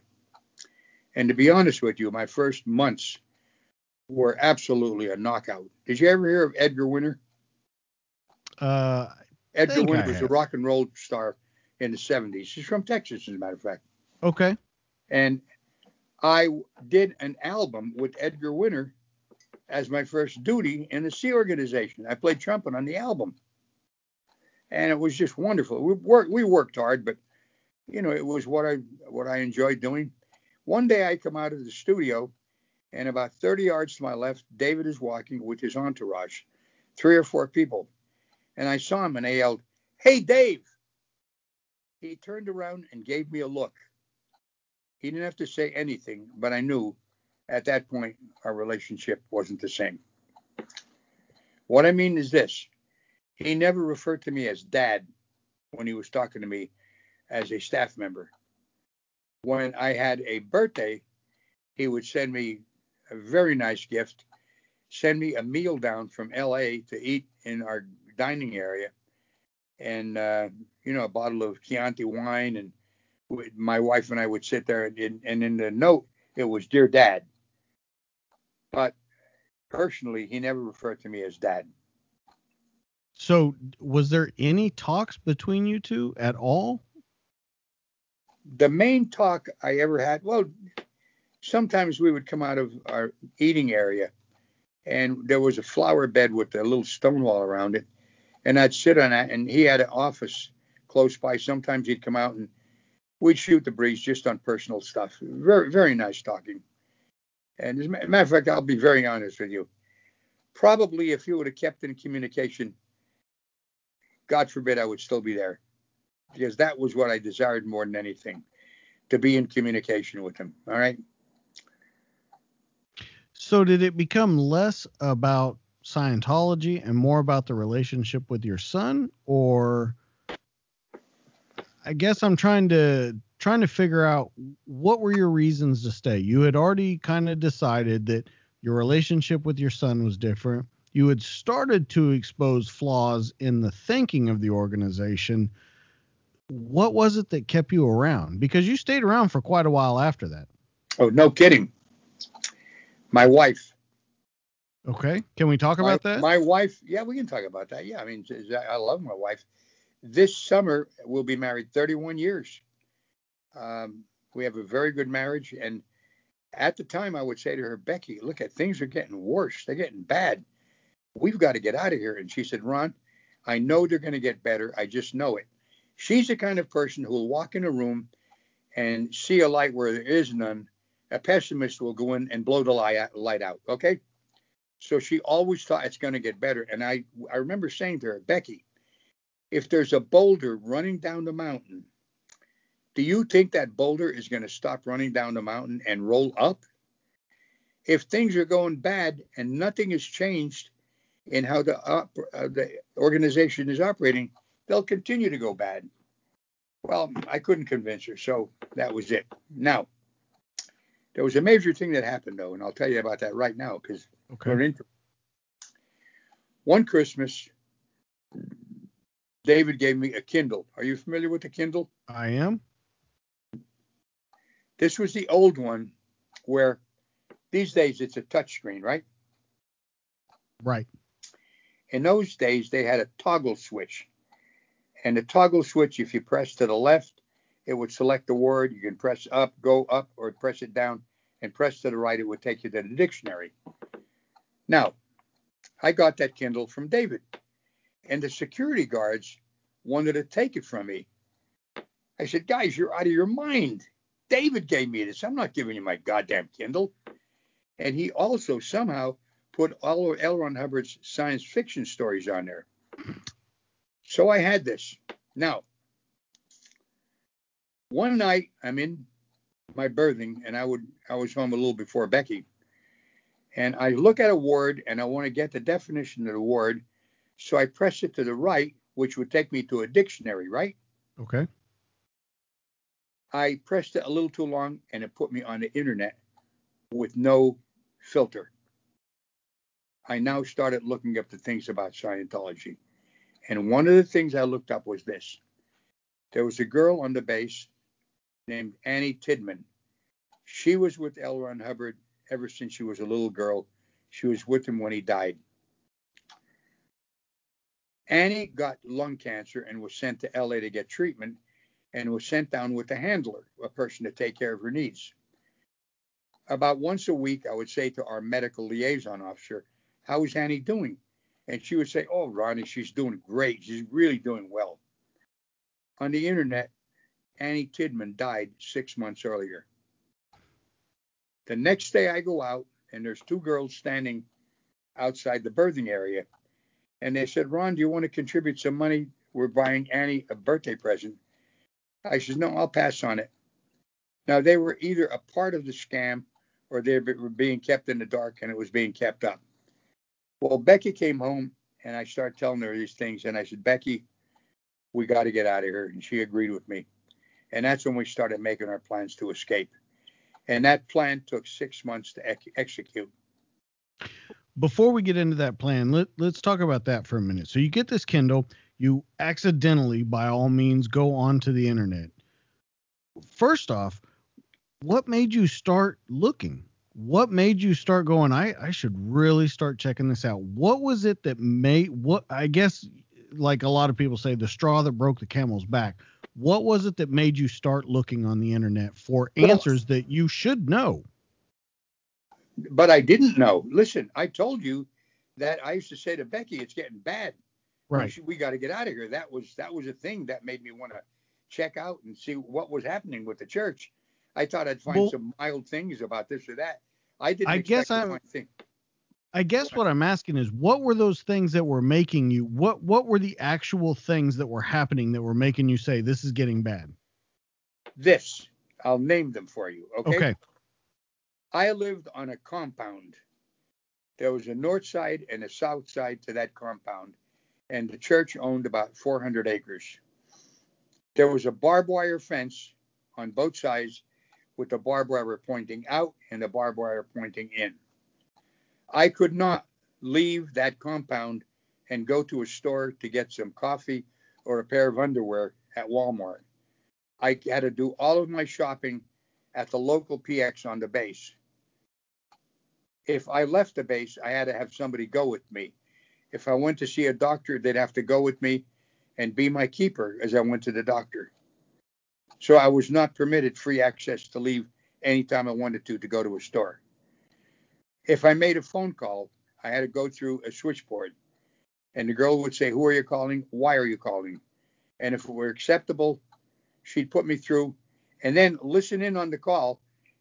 And to be honest with you, my first months were absolutely a knockout. Did you ever hear of Edgar Winter? Uh, Edgar Winter was a rock and roll star in the 70s. He's from Texas, as a matter of fact. okay. And I did an album with Edgar Winter as my first duty in the Sea Organization. I played trumpet on the album, and it was just wonderful. We worked we worked hard, but you know it was what I what I enjoyed doing. One day I come out of the studio, And about 30 yards to my left, David is walking with his entourage, three or four people. And I saw him and I yelled, Hey, Dave. He turned around and gave me a look. He didn't have to say anything, but I knew at that point our relationship wasn't the same. What I mean is this he never referred to me as dad when he was talking to me as a staff member. When I had a birthday, he would send me a very nice gift, send me a meal down from LA to eat in our dining area, and uh, you know a bottle of Chianti wine, and my wife and I would sit there, and, and in the note it was "Dear Dad," but personally, he never referred to me as Dad. So, was there any talks between you two at all? The main talk I ever had, well, sometimes we would come out of our eating area and there was a flower bed with a little stone wall around it. And I'd sit on that, and he had an office close by. Sometimes he'd come out and we'd shoot the breeze just on personal stuff. Very, very nice talking. And as a matter of fact, I'll be very honest with you. Probably if you would have kept in communication, God forbid I would still be there. Because that was what I desired more than anything to be in communication with him. All right. So did it become less about Scientology and more about the relationship with your son or I guess I'm trying to trying to figure out what were your reasons to stay. You had already kind of decided that your relationship with your son was different. You had started to expose flaws in the thinking of the organization. What was it that kept you around? Because you stayed around for quite a while after that. Oh, no kidding. My wife. Okay. Can we talk my, about that? My wife. Yeah, we can talk about that. Yeah. I mean, I love my wife. This summer, we'll be married 31 years. Um, we have a very good marriage. And at the time, I would say to her, Becky, look at things are getting worse. They're getting bad. We've got to get out of here. And she said, Ron, I know they're going to get better. I just know it. She's the kind of person who will walk in a room and see a light where there is none a pessimist will go in and blow the light out. Okay. So she always thought it's going to get better. And I, I remember saying to her, Becky, if there's a boulder running down the mountain, do you think that boulder is going to stop running down the mountain and roll up? If things are going bad and nothing has changed in how the, uh, the organization is operating, they'll continue to go bad. Well, I couldn't convince her, so that was it. Now, there was a major thing that happened though, and I'll tell you about that right now because okay. we're into. One Christmas, David gave me a Kindle. Are you familiar with the Kindle? I am. This was the old one where these days it's a touchscreen, right? Right. In those days, they had a toggle switch. And the toggle switch, if you press to the left, it would select the word. You can press up, go up, or press it down and press to the right. It would take you to the dictionary. Now, I got that Kindle from David, and the security guards wanted to take it from me. I said, guys, you're out of your mind. David gave me this. I'm not giving you my goddamn Kindle. And he also somehow put all of L. Ron Hubbard's science fiction stories on there. So I had this. Now, one night I'm in my berthing and I would I was home a little before Becky. And I look at a word and I want to get the definition of the word. So I press it to the right, which would take me to a dictionary, right? Okay. I pressed it a little too long and it put me on the internet with no filter. I now started looking up the things about Scientology. And one of the things I looked up was this. There was a girl on the base named Annie Tidman. She was with L. Ron Hubbard ever since she was a little girl. She was with him when he died. Annie got lung cancer and was sent to LA to get treatment and was sent down with a handler, a person to take care of her needs. About once a week, I would say to our medical liaison officer, How is Annie doing? And she would say, Oh, Ronnie, she's doing great. She's really doing well. On the internet, Annie Tidman died six months earlier. The next day I go out and there's two girls standing outside the berthing area. And they said, Ron, do you want to contribute some money? We're buying Annie a birthday present. I said, no, I'll pass on it. Now, they were either a part of the scam or they were being kept in the dark and it was being kept up. Well, Becky came home and I started telling her these things. And I said, Becky, we got to get out of here. And she agreed with me. And that's when we started making our plans to escape. And that plan took six months to ex- execute. Before we get into that plan, let, let's talk about that for a minute. So you get this Kindle, you accidentally, by all means, go onto the internet. First off, what made you start looking? What made you start going, I, I should really start checking this out? What was it that made what I guess like a lot of people say, the straw that broke the camel's back? What was it that made you start looking on the internet for answers that you should know? But I didn't know. Listen, I told you that I used to say to Becky, "It's getting bad. Right. We, we got to get out of here." That was that was a thing that made me want to check out and see what was happening with the church. I thought I'd find well, some mild things about this or that. I didn't. I guess I'm. I guess what I'm asking is what were those things that were making you what what were the actual things that were happening that were making you say this is getting bad? This. I'll name them for you, okay? Okay. I lived on a compound. There was a north side and a south side to that compound, and the church owned about 400 acres. There was a barbed wire fence on both sides with the barbed wire pointing out and the barbed wire pointing in. I could not leave that compound and go to a store to get some coffee or a pair of underwear at Walmart. I had to do all of my shopping at the local PX on the base. If I left the base, I had to have somebody go with me. If I went to see a doctor, they'd have to go with me and be my keeper as I went to the doctor. So I was not permitted free access to leave anytime I wanted to to go to a store if I made a phone call, I had to go through a switchboard. And the girl would say, Who are you calling? Why are you calling? And if it were acceptable, she'd put me through and then listen in on the call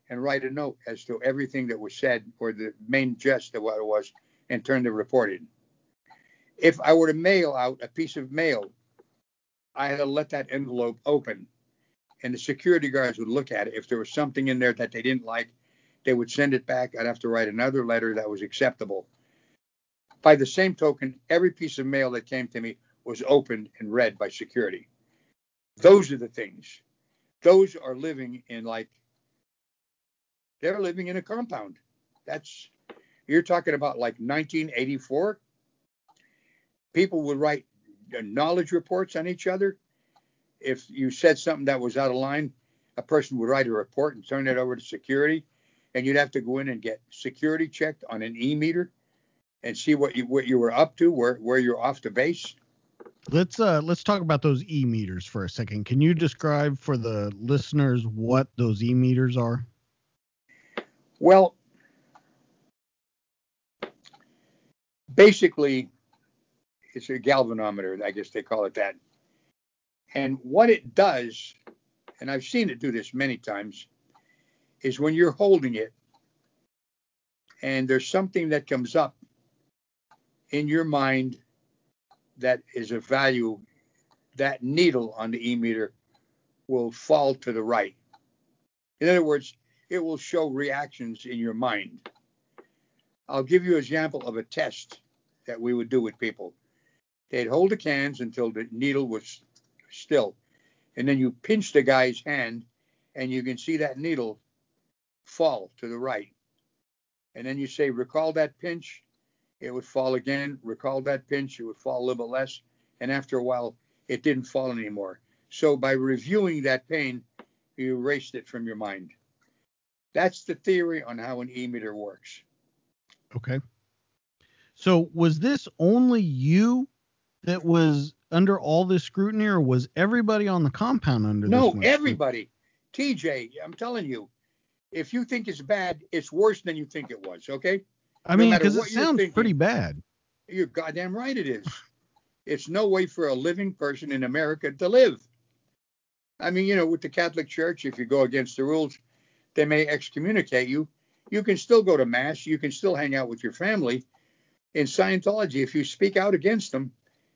and write a note as to everything that was said or the main gist of what it was and turn the report in. If I were to mail out a piece of mail, I had to let that envelope open and the security guards would look at it. If there was something in there that they didn't like, they would send it back. I'd have to write another letter that was acceptable. By the same token, every piece of mail that came to me was opened and read by security. Those are the things. Those are living in like they're living in a compound. That's you're talking about like 1984. People would write knowledge reports on each other. If you said something that was out of line, a person would write a report and turn it over to security and you'd have to go in and get security checked on an e meter and see what you what you were up to, where where you're off the base. Let's uh let's talk about those e meters for a second. Can you describe for the listeners what those e meters are? Well, basically, it's a galvanometer. I guess they call it that. And what it does, and I've seen it do this many times, is when you're holding it and there's something that comes up in your mind that is of value, that needle on the e-meter will fall to the right. In other words, it will show reactions in your mind. I'll give you an example of a test that we would do with people. They'd hold the cans until the needle was still, and then you pinch the guy's hand, and you can see that needle fall to the right. And then you say, recall that pinch, it would fall again. Recall that pinch, it would fall a little bit less. And after a while, it didn't fall anymore. So by reviewing that pain, you erased it from your mind. That's the theory on how an e-meter works. Okay. So was this only you that was under all this scrutiny, or was everybody on the compound under no, this? No, everybody. TJ, I'm telling you, if you think it's bad, it's worse than you think it was. Okay. I mean, because it sounds thinking, pretty bad. You're goddamn right. It is. it's no way for a living person in America to live. I mean, you know, with the Catholic Church, if you go against the rules, they may excommunicate you. You can still go to mass. You can still hang out with your family. In Scientology, if you speak out against them,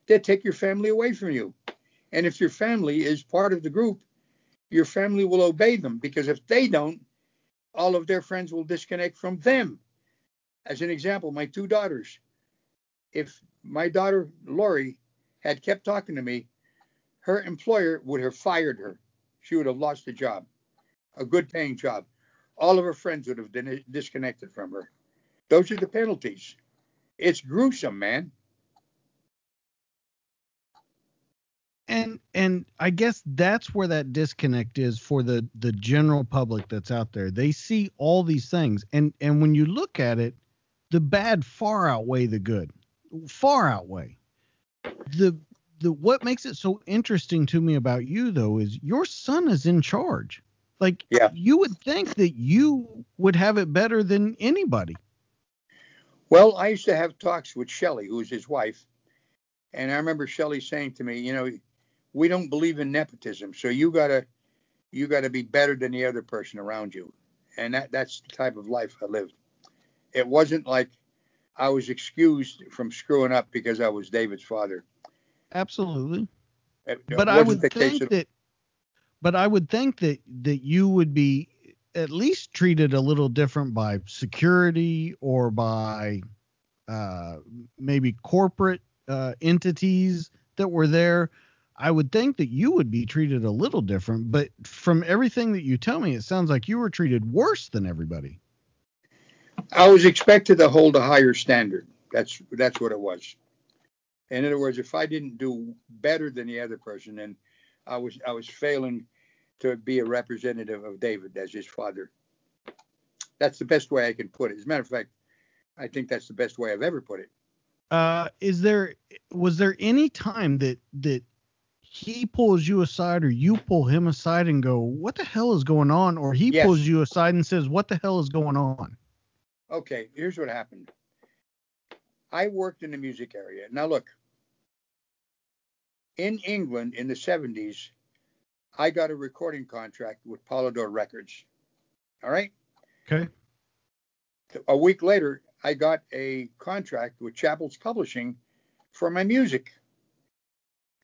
they take your family away from you. And if your family is part of the group, your family will obey them because if they don't, all of their friends will disconnect from them. As an example, my two daughters, if my daughter Lori had kept talking to me, her employer would have fired her. She would have lost a job, a good paying job. All of her friends would have been disconnected from her. Those are the penalties. It's gruesome, man. and and i guess that's where that disconnect is for the the general public that's out there they see all these things and and when you look at it the bad far outweigh the good far outweigh the the what makes it so interesting to me about you though is your son is in charge like yeah. you would think that you would have it better than anybody well i used to have talks with shelly who's his wife and i remember shelly saying to me you know we don't believe in nepotism. So you gotta you gotta be better than the other person around you. And that that's the type of life I lived. It wasn't like I was excused from screwing up because I was David's father. Absolutely. It, but it I would think that but I would think that that you would be at least treated a little different by security or by uh, maybe corporate uh, entities that were there I would think that you would be treated a little different, but from everything that you tell me, it sounds like you were treated worse than everybody. I was expected to hold a higher standard. That's that's what it was. In other words, if I didn't do better than the other person, then I was I was failing to be a representative of David as his father. That's the best way I can put it. As a matter of fact, I think that's the best way I've ever put it. Uh, is there was there any time that that he pulls you aside or you pull him aside and go, What the hell is going on? Or he yes. pulls you aside and says, What the hell is going on? Okay, here's what happened. I worked in the music area. Now, look, in England in the 70s, I got a recording contract with Polydor Records. All right? Okay. A week later, I got a contract with Chappell's Publishing for my music.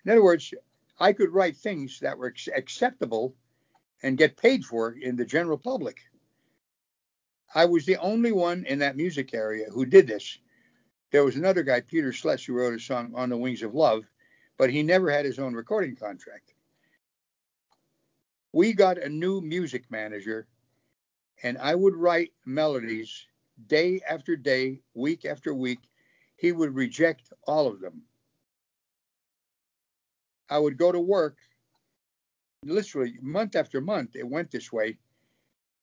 In other words, I could write things that were acceptable and get paid for in the general public. I was the only one in that music area who did this. There was another guy, Peter Schless, who wrote a song on the Wings of Love, but he never had his own recording contract. We got a new music manager, and I would write melodies day after day, week after week. He would reject all of them. I would go to work literally month after month. It went this way.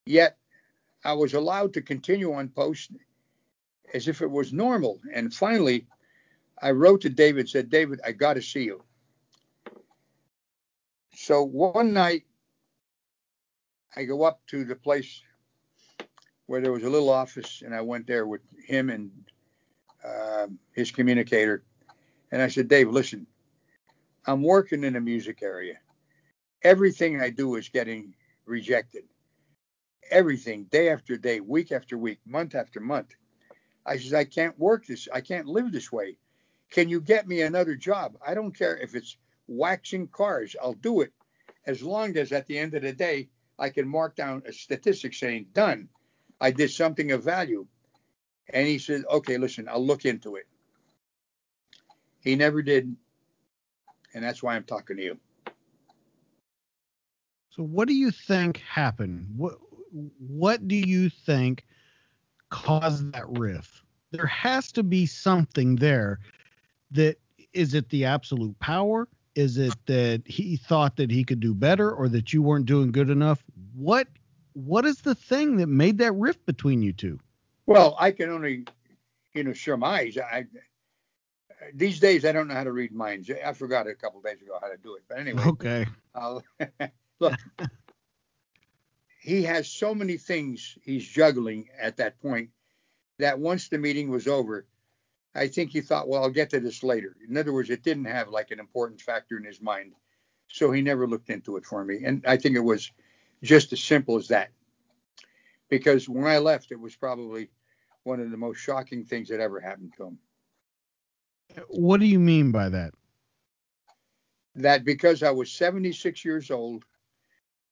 Yet I was allowed to continue on post as if it was normal. And finally, I wrote to David, said, David, I got to see you. So one night, I go up to the place where there was a little office, and I went there with him and uh, his communicator. And I said, Dave, listen, I'm working in the music area. Everything I do is getting rejected. Everything, day after day, week after week, month after month. I says, I can't work this. I can't live this way. Can you get me another job? I don't care if it's waxing cars. I'll do it as long as at the end of the day I can mark down a statistic saying done. I did something of value. And he said, okay, listen, I'll look into it. He never did and that's why I'm talking to you. So, what do you think happened? What What do you think caused that riff? There has to be something there. That is it. The absolute power? Is it that he thought that he could do better, or that you weren't doing good enough? What What is the thing that made that rift between you two? Well, I can only, you know, surmise. I these days I don't know how to read minds. I forgot a couple days ago how to do it. But anyway. Okay. I'll, look, he has so many things he's juggling at that point that once the meeting was over, I think he thought, well, I'll get to this later. In other words, it didn't have like an important factor in his mind. So he never looked into it for me. And I think it was just as simple as that. because when I left, it was probably one of the most shocking things that ever happened to him. What do you mean by that? That because I was 76 years old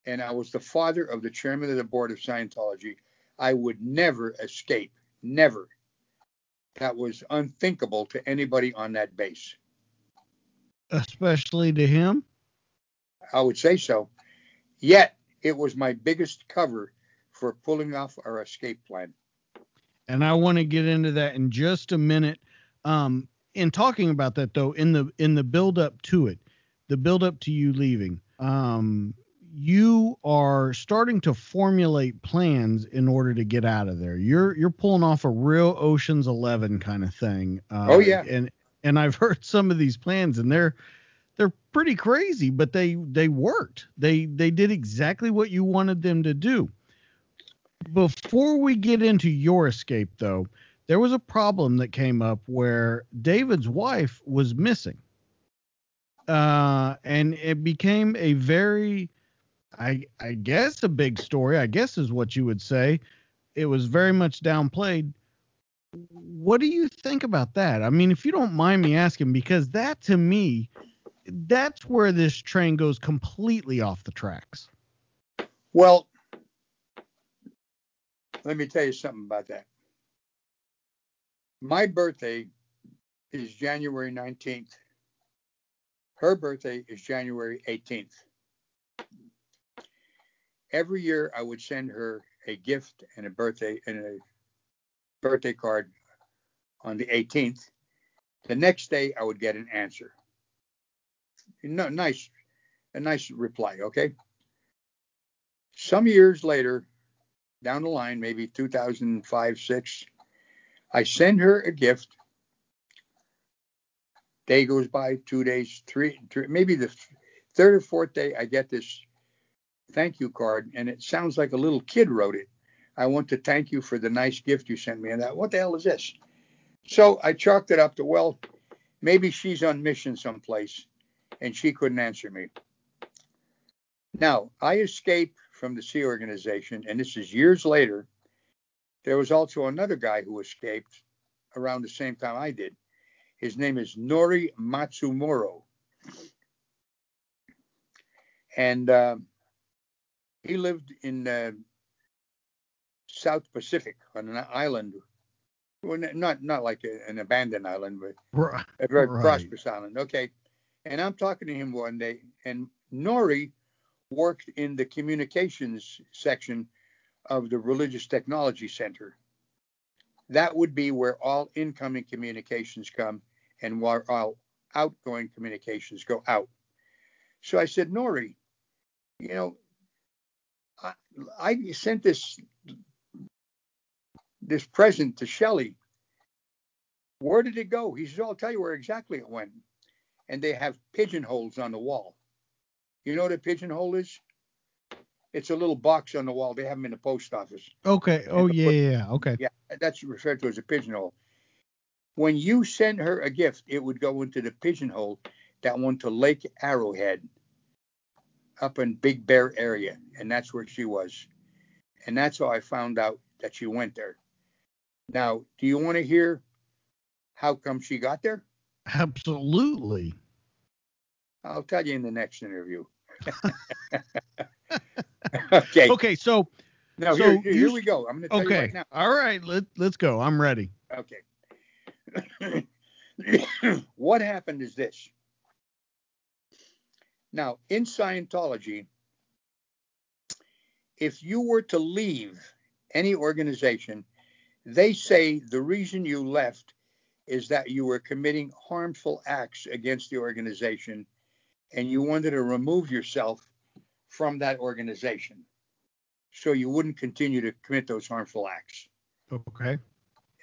and I was the father of the chairman of the board of Scientology, I would never escape. Never. That was unthinkable to anybody on that base. Especially to him? I would say so. Yet, it was my biggest cover for pulling off our escape plan. And I want to get into that in just a minute. Um, in talking about that though, in the in the build up to it, the build up to you leaving, um, you are starting to formulate plans in order to get out of there. You're you're pulling off a real Ocean's Eleven kind of thing. Uh, oh yeah. And and I've heard some of these plans, and they're they're pretty crazy, but they they worked. They they did exactly what you wanted them to do. Before we get into your escape, though, there was a problem that came up where David's wife was missing. Uh, and it became a very I I guess a big story, I guess is what you would say. It was very much downplayed. What do you think about that? I mean, if you don't mind me asking, because that to me, that's where this train goes completely off the tracks. Well, let me tell you something about that. My birthday is January 19th. Her birthday is January 18th every year I would send her a gift and a birthday and a birthday card on the 18th. The next day I would get an answer. No, nice, a nice reply. Okay. Some years later, down the line, maybe 2005, six, I send her a gift. Day goes by, two days, three, three maybe the third or fourth day, I get this thank you card, and it sounds like a little kid wrote it. I want to thank you for the nice gift you sent me. And that, what the hell is this? So I chalked it up to, well, maybe she's on mission someplace and she couldn't answer me. Now, I escaped from the Sea Organization, and this is years later. There was also another guy who escaped around the same time I did. His name is Nori Matsumoro. And uh, he lived in uh, South Pacific on an island, well, not not like a, an abandoned island, but right. a very right. prosperous island. Okay, and I'm talking to him one day, and Nori worked in the communications section of the Religious Technology Center. That would be where all incoming communications come and where all outgoing communications go out. So I said, Nori, you know, I, I sent this this present to Shelley. Where did it go? He says, I'll tell you where exactly it went. And they have pigeonholes on the wall. You know what a pigeonhole is? It's a little box on the wall. They have them in the post office. Okay. Oh, yeah, yeah, okay. Yeah, that's referred to as a pigeonhole. When you send her a gift, it would go into the pigeonhole that went to Lake Arrowhead up in Big Bear area, and that's where she was. And that's how I found out that she went there. Now, do you want to hear how come she got there? Absolutely. I'll tell you in the next interview. okay. Okay, so now so here, here we go. I'm going to tell okay. you right now. All right, let, let's go. I'm ready. Okay. what happened is this. Now, in Scientology, if you were to leave any organization, they say the reason you left is that you were committing harmful acts against the organization and you wanted to remove yourself from that organization so you wouldn't continue to commit those harmful acts. Okay.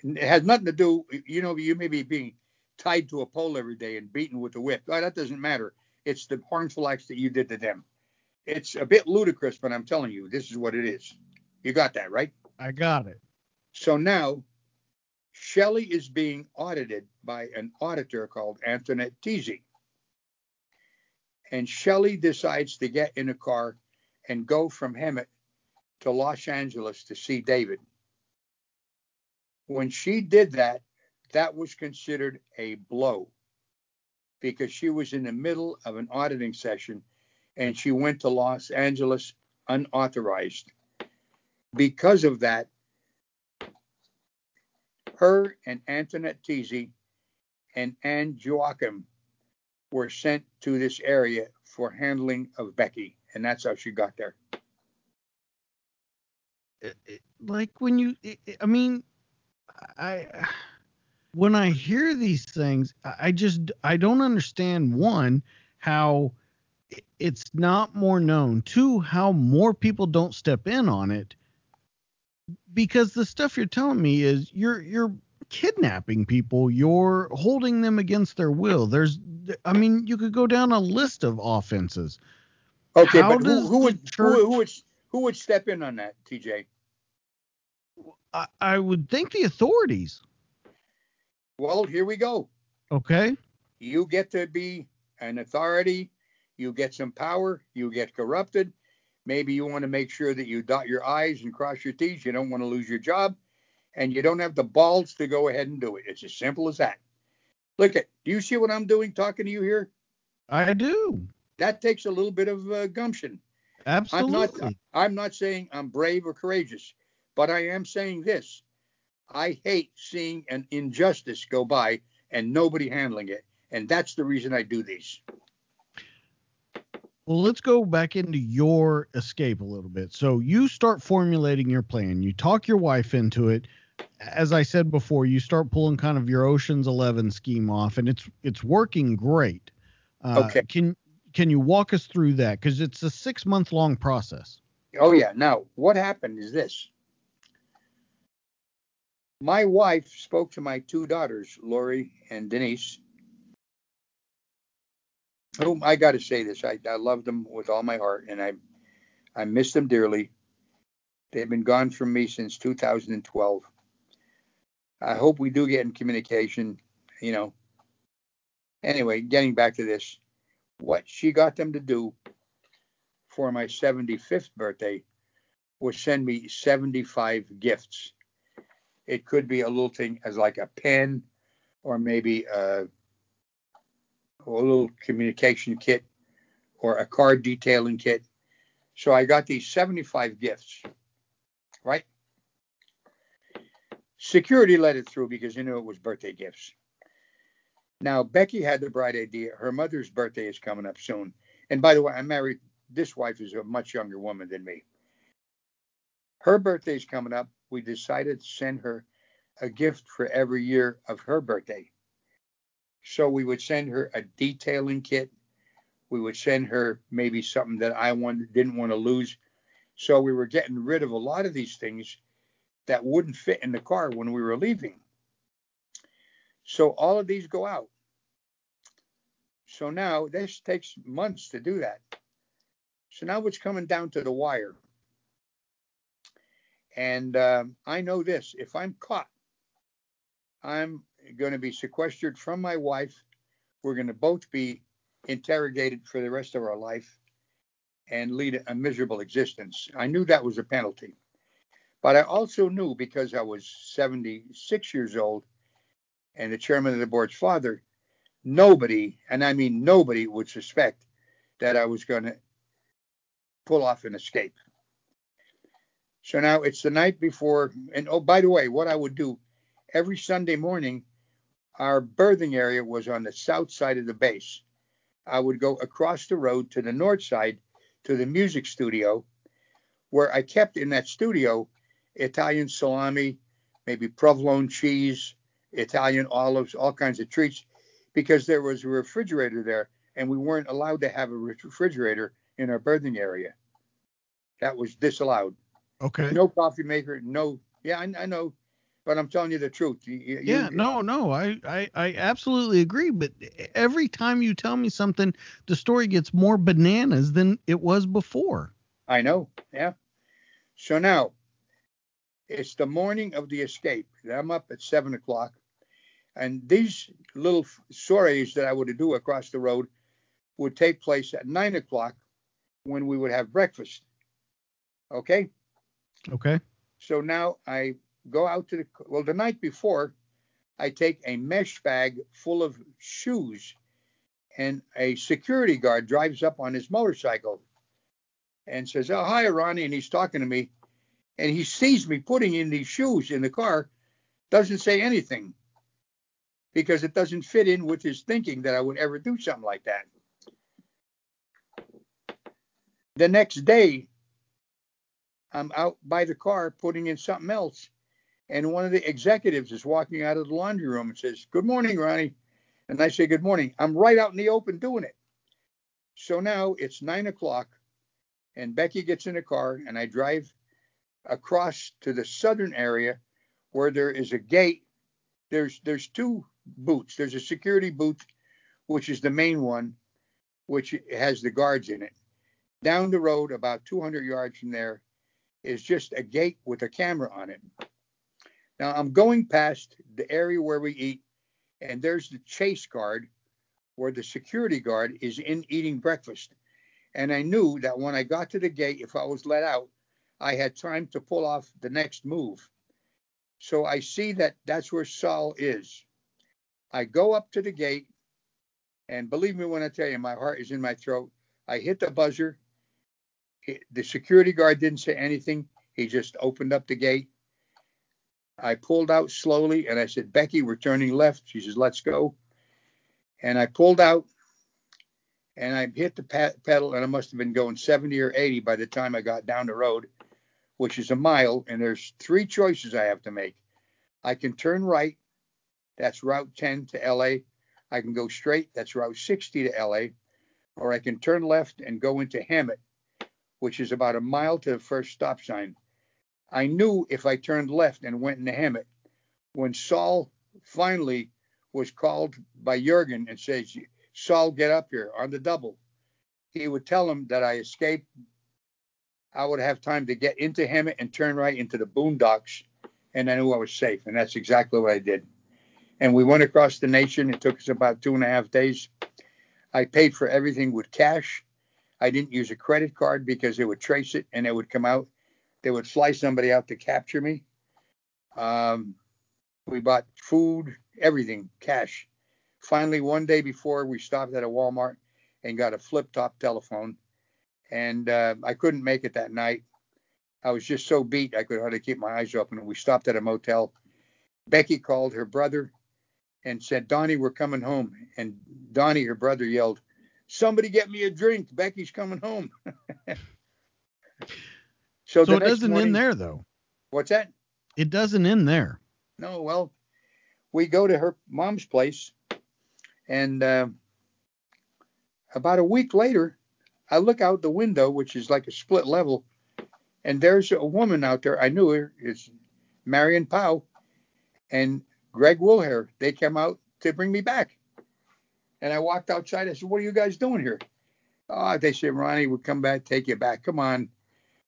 And it has nothing to do, you know, you may be being tied to a pole every day and beaten with a whip. Oh, that doesn't matter. It's the harmful acts that you did to them. It's a bit ludicrous, but I'm telling you, this is what it is. You got that, right? I got it. So now Shelley is being audited by an auditor called Antoinette Teasy. And Shelley decides to get in a car and go from Hemet to Los Angeles to see David. When she did that, that was considered a blow because she was in the middle of an auditing session and she went to Los Angeles unauthorized. Because of that, her and Antoinette Teasy and Anne Joachim were sent to this area for handling of Becky, and that's how she got there. Like when you, I mean, I when I hear these things, I just I don't understand one how it's not more known. Two, how more people don't step in on it because the stuff you're telling me is you're you're kidnapping people, you're holding them against their will. There's I mean, you could go down a list of offenses. Okay, how but who, who would church, who, who, would who would step in on that, TJ? I, I would think the authorities. Well, here we go. Okay. You get to be an authority, you get some power, you get corrupted. Maybe you want to make sure that you dot your I's and cross your T's. You don't want to lose your job, and you don't have the balls to go ahead and do it. It's as simple as that. Look at, do you see what I'm doing talking to you here? I do. That takes a little bit of uh, gumption. Absolutely. I'm not, I'm not saying I'm brave or courageous, but I am saying this. I hate seeing an injustice go by and nobody handling it. And that's the reason I do these. Well, let's go back into your escape a little bit. So you start formulating your plan. You talk your wife into it. As I said before, you start pulling kind of your Ocean's Eleven scheme off, and it's it's working great. Uh, okay. Can can you walk us through that? Because it's a six month long process. Oh yeah. Now what happened is this. My wife spoke to my two daughters, Lori and Denise, whom I got to say this, I, I love them with all my heart, and I I miss them dearly. They've been gone from me since 2012. I hope we do get in communication. You know. Anyway, getting back to this, what she got them to do for my 75th birthday was send me 75 gifts it could be a little thing as like a pen or maybe a, a little communication kit or a card detailing kit. So I got these 75 gifts, right? Security let it through because you knew it was birthday gifts. Now, Becky had the bright idea. Her mother's birthday is coming up soon. And by the way, I'm married. This wife is a much younger woman than me. Her birthday's coming up we decided to send her a gift for every year of her birthday. So we would send her a detailing kit. We would send her maybe something that I wanted, didn't want to lose. So we were getting rid of a lot of these things that wouldn't fit in the car when we were leaving. So all of these go out. So now this takes months to do that. So now it's coming down to the wire. And uh, I know this if I'm caught, I'm going to be sequestered from my wife. We're going to both be interrogated for the rest of our life and lead a miserable existence. I knew that was a penalty. But I also knew because I was 76 years old and the chairman of the board's father, nobody, and I mean nobody, would suspect that I was going to pull off an escape. So now it's the night before. And oh, by the way, what I would do every Sunday morning, our berthing area was on the south side of the base. I would go across the road to the north side to the music studio, where I kept in that studio Italian salami, maybe provolone cheese, Italian olives, all kinds of treats, because there was a refrigerator there, and we weren't allowed to have a refrigerator in our berthing area. That was disallowed. Okay. No coffee maker. No. Yeah, I, I know, but I'm telling you the truth. You, you, yeah. No. No. I, I I absolutely agree. But every time you tell me something, the story gets more bananas than it was before. I know. Yeah. So now, it's the morning of the escape. I'm up at seven o'clock, and these little soirees that I would do across the road would take place at nine o'clock when we would have breakfast. Okay. Okay. So now I go out to the well the night before I take a mesh bag full of shoes and a security guard drives up on his motorcycle and says, "Oh, hi, Ronnie," and he's talking to me, and he sees me putting in these shoes in the car, doesn't say anything because it doesn't fit in with his thinking that I would ever do something like that. The next day, I'm out by the car putting in something else, and one of the executives is walking out of the laundry room and says, "Good morning, Ronnie," and I say, "Good morning." I'm right out in the open doing it. So now it's nine o'clock, and Becky gets in the car, and I drive across to the southern area where there is a gate. There's there's two boots. There's a security boot, which is the main one, which has the guards in it. Down the road, about 200 yards from there, is just a gate with a camera on it. Now I'm going past the area where we eat, and there's the chase guard where the security guard is in eating breakfast. And I knew that when I got to the gate, if I was let out, I had time to pull off the next move. So I see that that's where Saul is. I go up to the gate, and believe me when I tell you, my heart is in my throat. I hit the buzzer. The security guard didn't say anything. He just opened up the gate. I pulled out slowly and I said, Becky, we're turning left. She says, let's go. And I pulled out and I hit the pedal and I must have been going 70 or 80 by the time I got down the road, which is a mile. And there's three choices I have to make. I can turn right that's Route 10 to LA. I can go straight, that's Route 60 to LA, or I can turn left and go into Hemet, which is about a mile to the first stop sign. I knew if I turned left and went into Hemet, when Saul finally was called by Jurgen and says, Saul, get up here on the double, he would tell him that I escaped. I would have time to get into Hemet and turn right into the boondocks, and I knew I was safe. And that's exactly what I did and we went across the nation. It took us about two and a half days. I paid for everything with cash. I didn't use a credit card because they would trace it and it would come out. They would fly somebody out to capture me. Um, we bought food, everything, cash. Finally, one day before, we stopped at a Walmart and got a flip top telephone. And uh, I couldn't make it that night. I was just so beat, I could hardly keep my eyes open. We stopped at a motel. Becky called her brother and said, Donnie, we're coming home. And Donnie, her brother, yelled, Somebody get me a drink. Becky's coming home. so, so it doesn't morning, end there, though. What's that? It doesn't end there. No, well, we go to her mom's place, and uh, about a week later, I look out the window, which is like a split level, and there's a woman out there. I knew her. It's Marion Pouw, and Greg Wilhere. they came out to bring me back. And I walked outside. I said, What are you guys doing here? Oh, they said, Ronnie, we'll come back, take you back. Come on.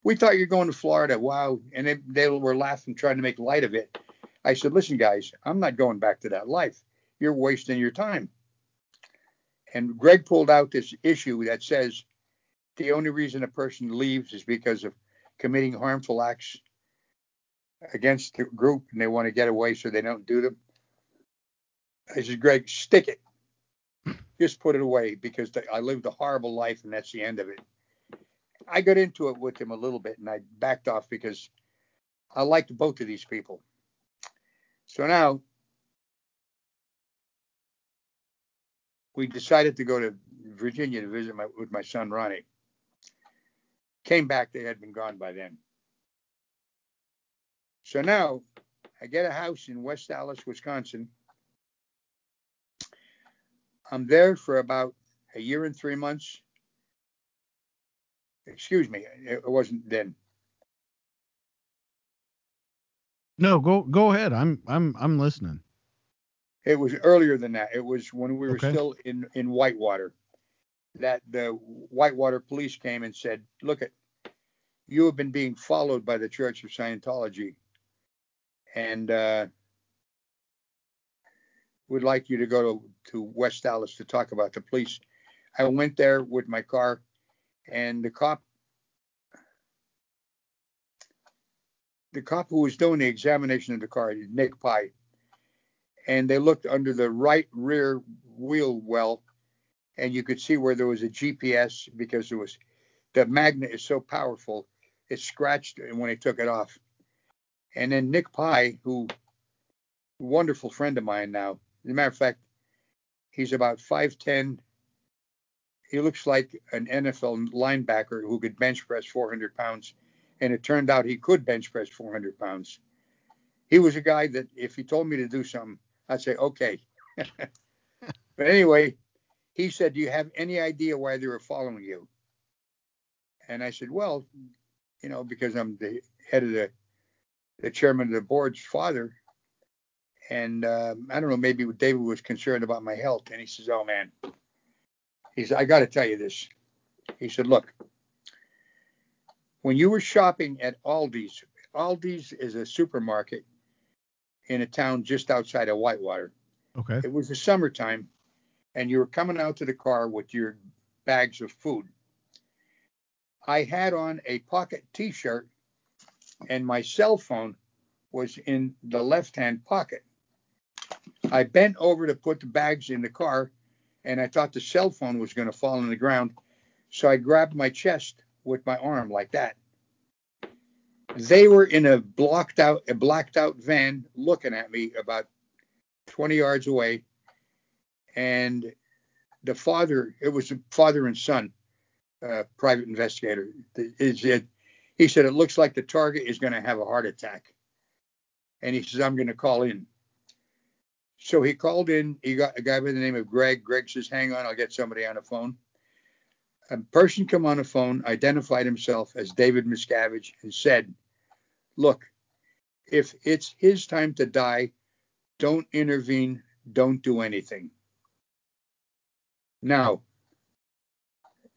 We thought you're going to Florida. Wow. And they, they were laughing, trying to make light of it. I said, Listen, guys, I'm not going back to that life. You're wasting your time. And Greg pulled out this issue that says the only reason a person leaves is because of committing harmful acts against the group and they want to get away so they don't do them. I said, Greg, stick it. Just put it away because I lived a horrible life and that's the end of it. I got into it with him a little bit and I backed off because I liked both of these people. So now we decided to go to Virginia to visit my, with my son Ronnie. Came back, they had been gone by then. So now I get a house in West Allis, Wisconsin. I'm there for about a year and three months. Excuse me, it wasn't then. No, go go ahead. I'm I'm I'm listening. It was earlier than that. It was when we were okay. still in in Whitewater. That the Whitewater police came and said, "Look at you have been being followed by the Church of Scientology and uh, would like you to go to, to West Allis to talk about the police. I went there with my car, and the cop the cop who was doing the examination of the car, Nick Pye, and they looked under the right rear wheel well, and you could see where there was a GPS because it was the magnet is so powerful, it scratched when they took it off. And then Nick Pye, who wonderful friend of mine now. As a matter of fact, he's about 5'10. He looks like an NFL linebacker who could bench press 400 pounds. And it turned out he could bench press 400 pounds. He was a guy that if he told me to do something, I'd say, okay. but anyway, he said, Do you have any idea why they were following you? And I said, Well, you know, because I'm the head of the, the chairman of the board's father. And uh, I don't know, maybe David was concerned about my health. And he says, Oh, man. He said, I got to tell you this. He said, Look, when you were shopping at Aldi's, Aldi's is a supermarket in a town just outside of Whitewater. Okay. It was the summertime, and you were coming out to the car with your bags of food. I had on a pocket t shirt, and my cell phone was in the left hand pocket. I bent over to put the bags in the car, and I thought the cell phone was going to fall on the ground. So I grabbed my chest with my arm like that. They were in a blocked out, a blacked out van looking at me about 20 yards away. And the father, it was a father and son, uh, private investigator. Is it, he said, it looks like the target is going to have a heart attack. And he says, I'm going to call in. So he called in. He got a guy by the name of Greg. Greg says, hang on, I'll get somebody on the phone. A person come on the phone, identified himself as David Miscavige, and said, look, if it's his time to die, don't intervene, don't do anything. Now,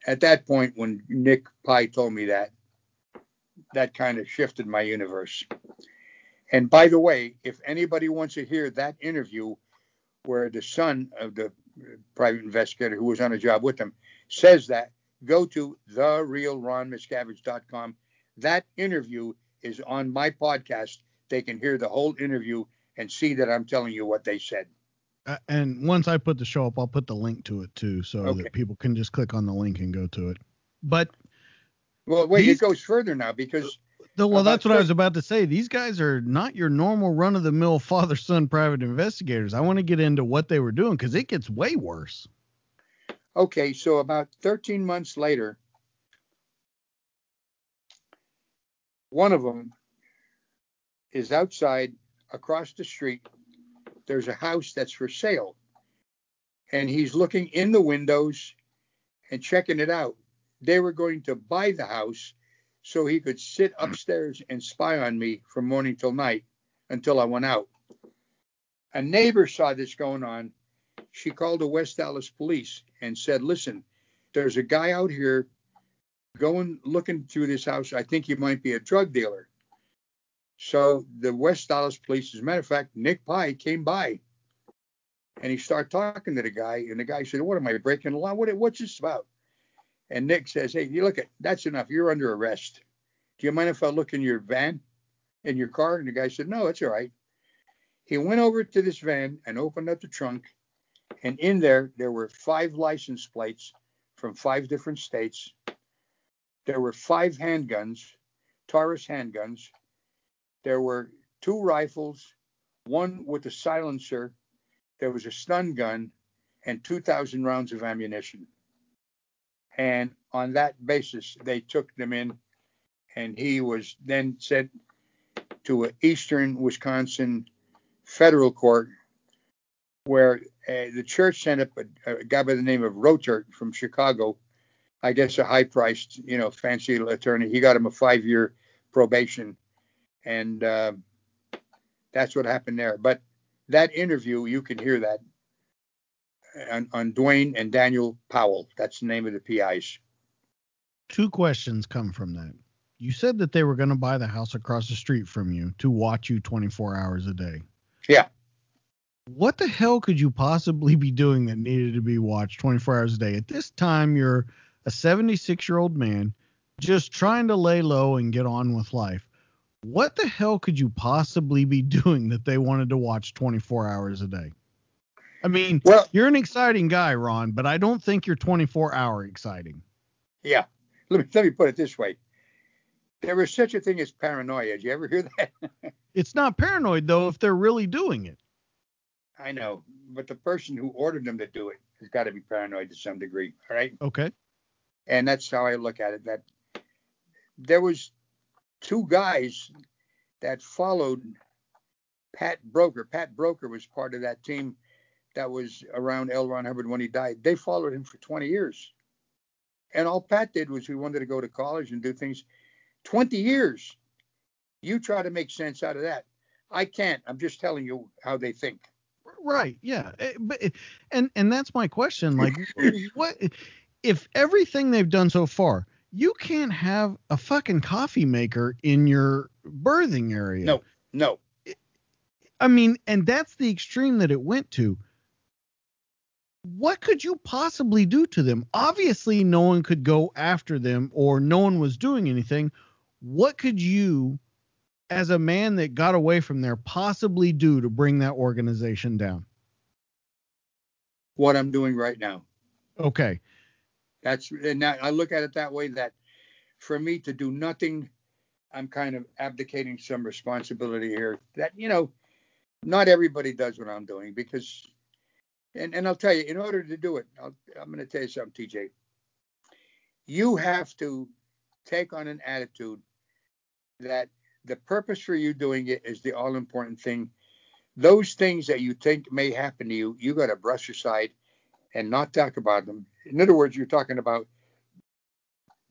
at that point, when Nick Pye told me that, that kind of shifted my universe. And by the way, if anybody wants to hear that interview where the son of the private investigator who was on a job with them says that, go to therealronmiscavige.com. That interview is on my podcast. They can hear the whole interview and see that I'm telling you what they said. Uh, and once I put the show up, I'll put the link to it too, so Okay. that people can just click on the link and go to it. But Well, wait, These- it goes further now because well, that's what I was about to say. These guys are not your normal run of the mill father son private investigators. I want to get into what they were doing because it gets way worse. Okay, so about 13 months later, one of them is outside across the street. There's a house that's for sale. And he's looking in the windows and checking it out. They were going to buy the house so he could sit hmm. upstairs and spy on me from morning till night until I went out. A neighbor saw this going on she called the West Allis police and said, listen, there's a guy out here going looking through this house. I think he might be a drug dealer. So the West Allis police, as a matter of fact, Nick Pye came by and he started talking to the guy. And the guy said, What am I breaking the law? What, what's this about? And Nick says, Hey, you look at that's enough. You're under arrest. Do you mind if I look in your van, in your car? And the guy said, No, it's all right. He went over to this van and opened up the trunk and in there there were five license plates from five different states. There were five handguns, Taurus handguns. There were two rifles, one with a silencer. There was a stun gun and 2,000 rounds of ammunition. And on that basis, they took them in, and he was then sent to an Eastern Wisconsin federal court where uh, the church sent up a, a guy by the name of Rotert from Chicago, I guess a high priced, you know, fancy attorney. He got him a five year probation. And uh, that's what happened there. But that interview, you can hear that on, on Dwayne and Daniel Powell. That's the name of the PIs. Two questions come from that. You said that they were going to buy the house across the street from you to watch you 24 hours a day. Yeah. What the hell could you possibly be doing that needed to be watched 24 hours a day? At this time, you're a 76 year old man just trying to lay low and get on with life. what the hell could you possibly be doing that they wanted to watch 24 hours a day? I mean, Well- you're an exciting guy, Ron, but I don't think you're 24 hour exciting. Yeah. Let me let me put it this way. There is such a thing as paranoia. Did you ever hear that? It's not paranoid though if they're really doing it. I know, but the person who ordered them to do it has got to be paranoid to some degree. All right. Okay. and that's how I look at it. That there was two guys that followed Pat Broeker. Pat Broeker was part of that team that was around L. Ron Hubbard when he died. They followed him for 20 years, and all Pat did was he wanted to go to college and do things. 20 years. You try to make sense out of that. I can't. I'm just telling you how they think. Right. Yeah. Eh, But eh, and and that's my question. Like, eh, what eh, if everything they've done so far, you can't have a fucking coffee maker in your berthing area? No. No. I mean, and that's the extreme that it went to. What could you possibly do to them? Obviously, no one could go after them or no one was doing anything. What could you, as a man that got away from there, possibly do to bring that organization down? What I'm doing right now. Okay. That's and that, I look at it that way that for me to do nothing, I'm kind of abdicating some responsibility here. That you know, not everybody does what I'm doing because, and and I'll tell you, in order to do it, I'll, I'm going to tell you something, TJ. You have to take on an attitude that the purpose for you doing it is the all important thing. Those things that you think may happen to you, you got to brush aside and not talk about them. In other words, you're talking about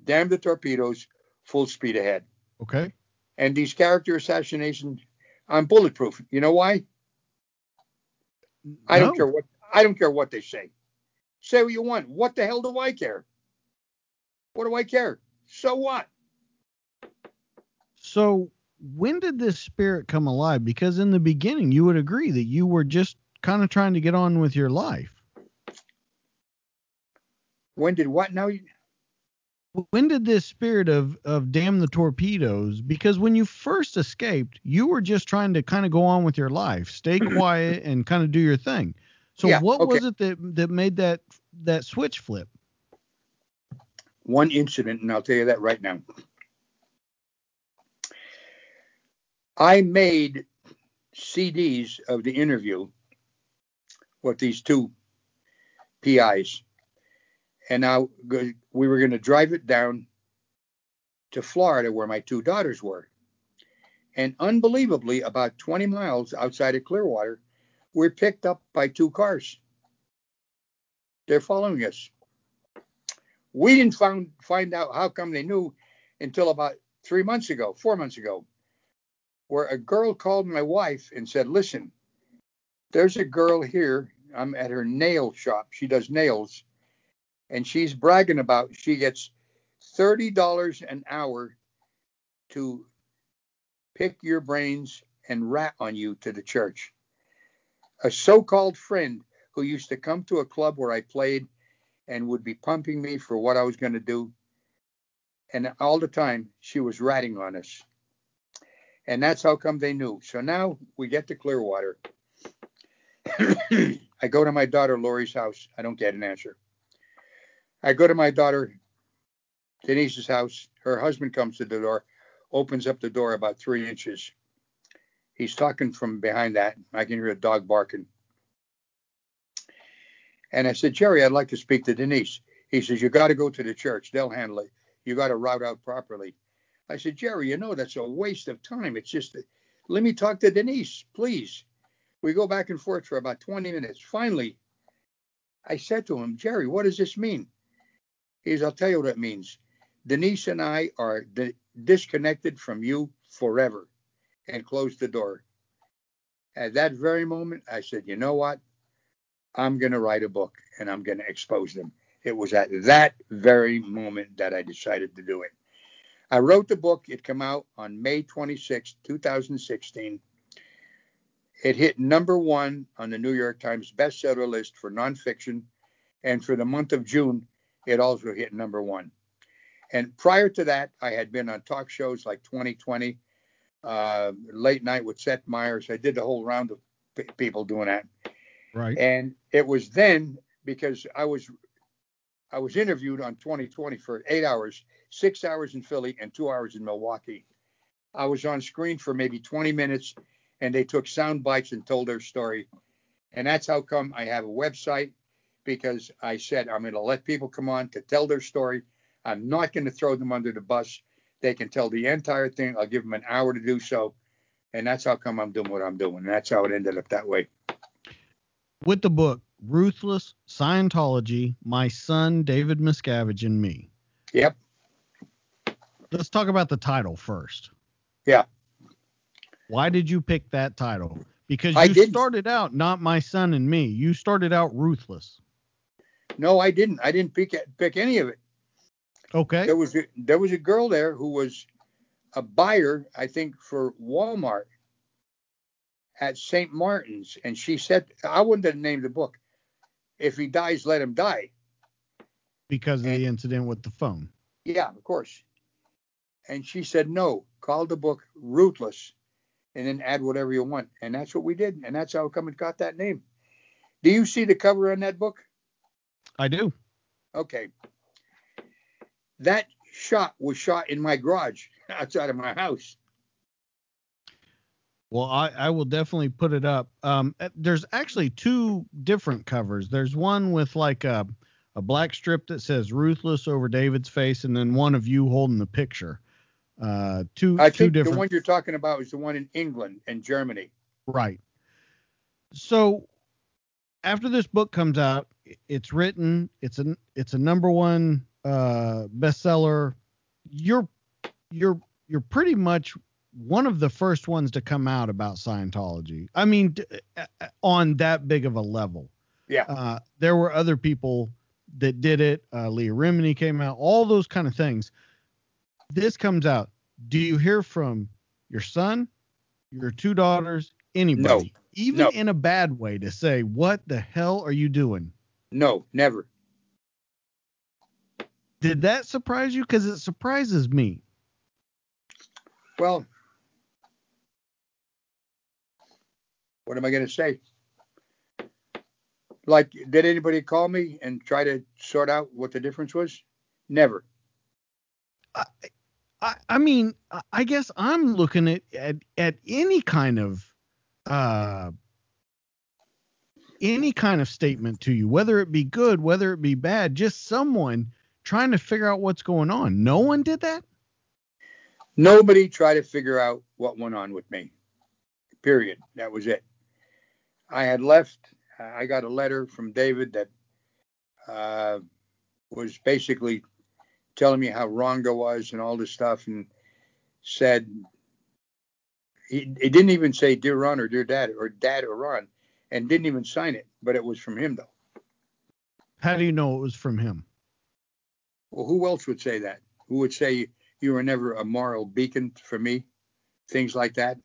damn the torpedoes, full speed ahead. Okay. And these character assassinations, I'm bulletproof. You know why? I don't care what I don't care what they say. Say what you want. What the hell do I care? What do I care? So what? So when did this spirit come alive? Because in the beginning, you would agree that you were just kind of trying to get on with your life. When did what now? When did this spirit of of damn the torpedoes? Because when you first escaped, you were just trying to kind of go on with your life, stay quiet, and kind of do your thing. So Yeah, what okay. was it that that made that that switch flip? One incident, and I'll tell you that right now. I made CDs of the interview with these two PIs, and now we were going to drive it down to Florida where my two daughters were. And unbelievably, about 20 miles outside of Clearwater, we're picked up by two cars. They're following us. We didn't find find out how come they knew until about three months ago, four months ago, where a girl called my wife and said, "Listen, there's a girl here. I'm at her nail shop. She does nails, and she's bragging about she gets thirty dollars an hour to pick your brains and rat on you to the church." A so-called friend who used to come to a club where I played and would be pumping me for what I was going to do. And all the time she was ratting on us. And that's how come they knew. So now we get to Clearwater. I go to my daughter Lori's house. I don't get an answer. I go to my daughter Denise's house. Her husband comes to the door, opens up the door about three inches. He's talking from behind that. I can hear a dog barking. And I said, Jerry, I'd like to speak to Denise. He says, You got to go to the church. They'll handle it. You got to route out properly. I said, Jerry, you know, that's a waste of time. It's just, let me talk to Denise, please. We go back and forth for about 20 minutes. Finally, I said to him, Jerry, what does this mean? He says, I'll tell you what it means. Denise and I are di- disconnected from you forever and closed the door. At that very moment, I said, You know what? I'm going to write a book and I'm going to expose them. It was at that very moment that I decided to do it. I wrote the book. It came out on May 26, 2016. It hit number one on the New York Times bestseller list for nonfiction. And for the month of June, it also hit number one. And prior to that, I had been on talk shows like 2020, uh, late night with Seth Meyers. I did the whole round of p- people doing that. Right. And it was then because I was I was interviewed on 2020 for eight hours, six hours in Philly and two hours in Milwaukee. I was on screen for maybe 20 minutes, and they took sound bites and told their story. And that's how come I have a website because I said I'm going to let people come on to tell their story. I'm not going to throw them under the bus. They can tell the entire thing. I'll give them an hour to do so. And that's how come I'm doing what I'm doing. And that's how it ended up that way. With the book, Ruthless Scientology, My Son, David Miscavige, and Me. Yep. Let's talk about the title first. Yeah. Why did you pick that title? Because I you didn't. started out not My Son and Me. You started out Ruthless. No, I didn't. I didn't pick pick any of it. Okay. There was a, there was a girl there who was a buyer, I think, for Walmart at St. Martin's, and she said, "I wouldn't have named the book. If he dies, let him die." Because of the incident with the phone. Yeah, of course. And she said, "No, call the book Ruthless, and then add whatever you want." And that's what we did, and that's how come it got that name. Do you see the cover on that book? I do. Okay. That shot was shot in my garage outside of my house. Well, I, I will definitely put it up. Um, uh, there's actually two different covers. There's one with like a, a black strip that says "Ruthless" over David's face, and then one of you holding the picture. Uh, two I two think different. the one you're talking about is the one in England and Germany. Right. So after this book comes out, it's written, it's a it's a number one uh bestseller. You're you're you're pretty much one of the first ones to come out about Scientology. I mean d- uh, uh, on that big of a level. Yeah. Uh there were other people that did it. Uh Leah Remini came out, all those kind of things. This comes out. Do you hear from your son, your two daughters, anybody, even No. in a bad way, to say, "What the hell are you doing"? No, never. Did that surprise you? Because it surprises me. Well, what am I going to say? Like, did anybody call me and try to sort out what the difference was? Never. I, I mean, I- I guess I'm looking at, at at any kind of uh any kind of statement to you, whether it be good, whether it be bad, just someone trying to figure out what's going on. No one did that. Nobody tried to figure out what went on with me. Period. That was it. I had left. I got a letter from David that uh, was basically telling me how wrong I was and all this stuff, and said he, he didn't even say dear Ron or dear Dad or Dad or Ron, and didn't even sign it, but it was from him though. How do you know it was from him? Well, who else would say that? Who would say you were never a moral beacon for me? Things like that.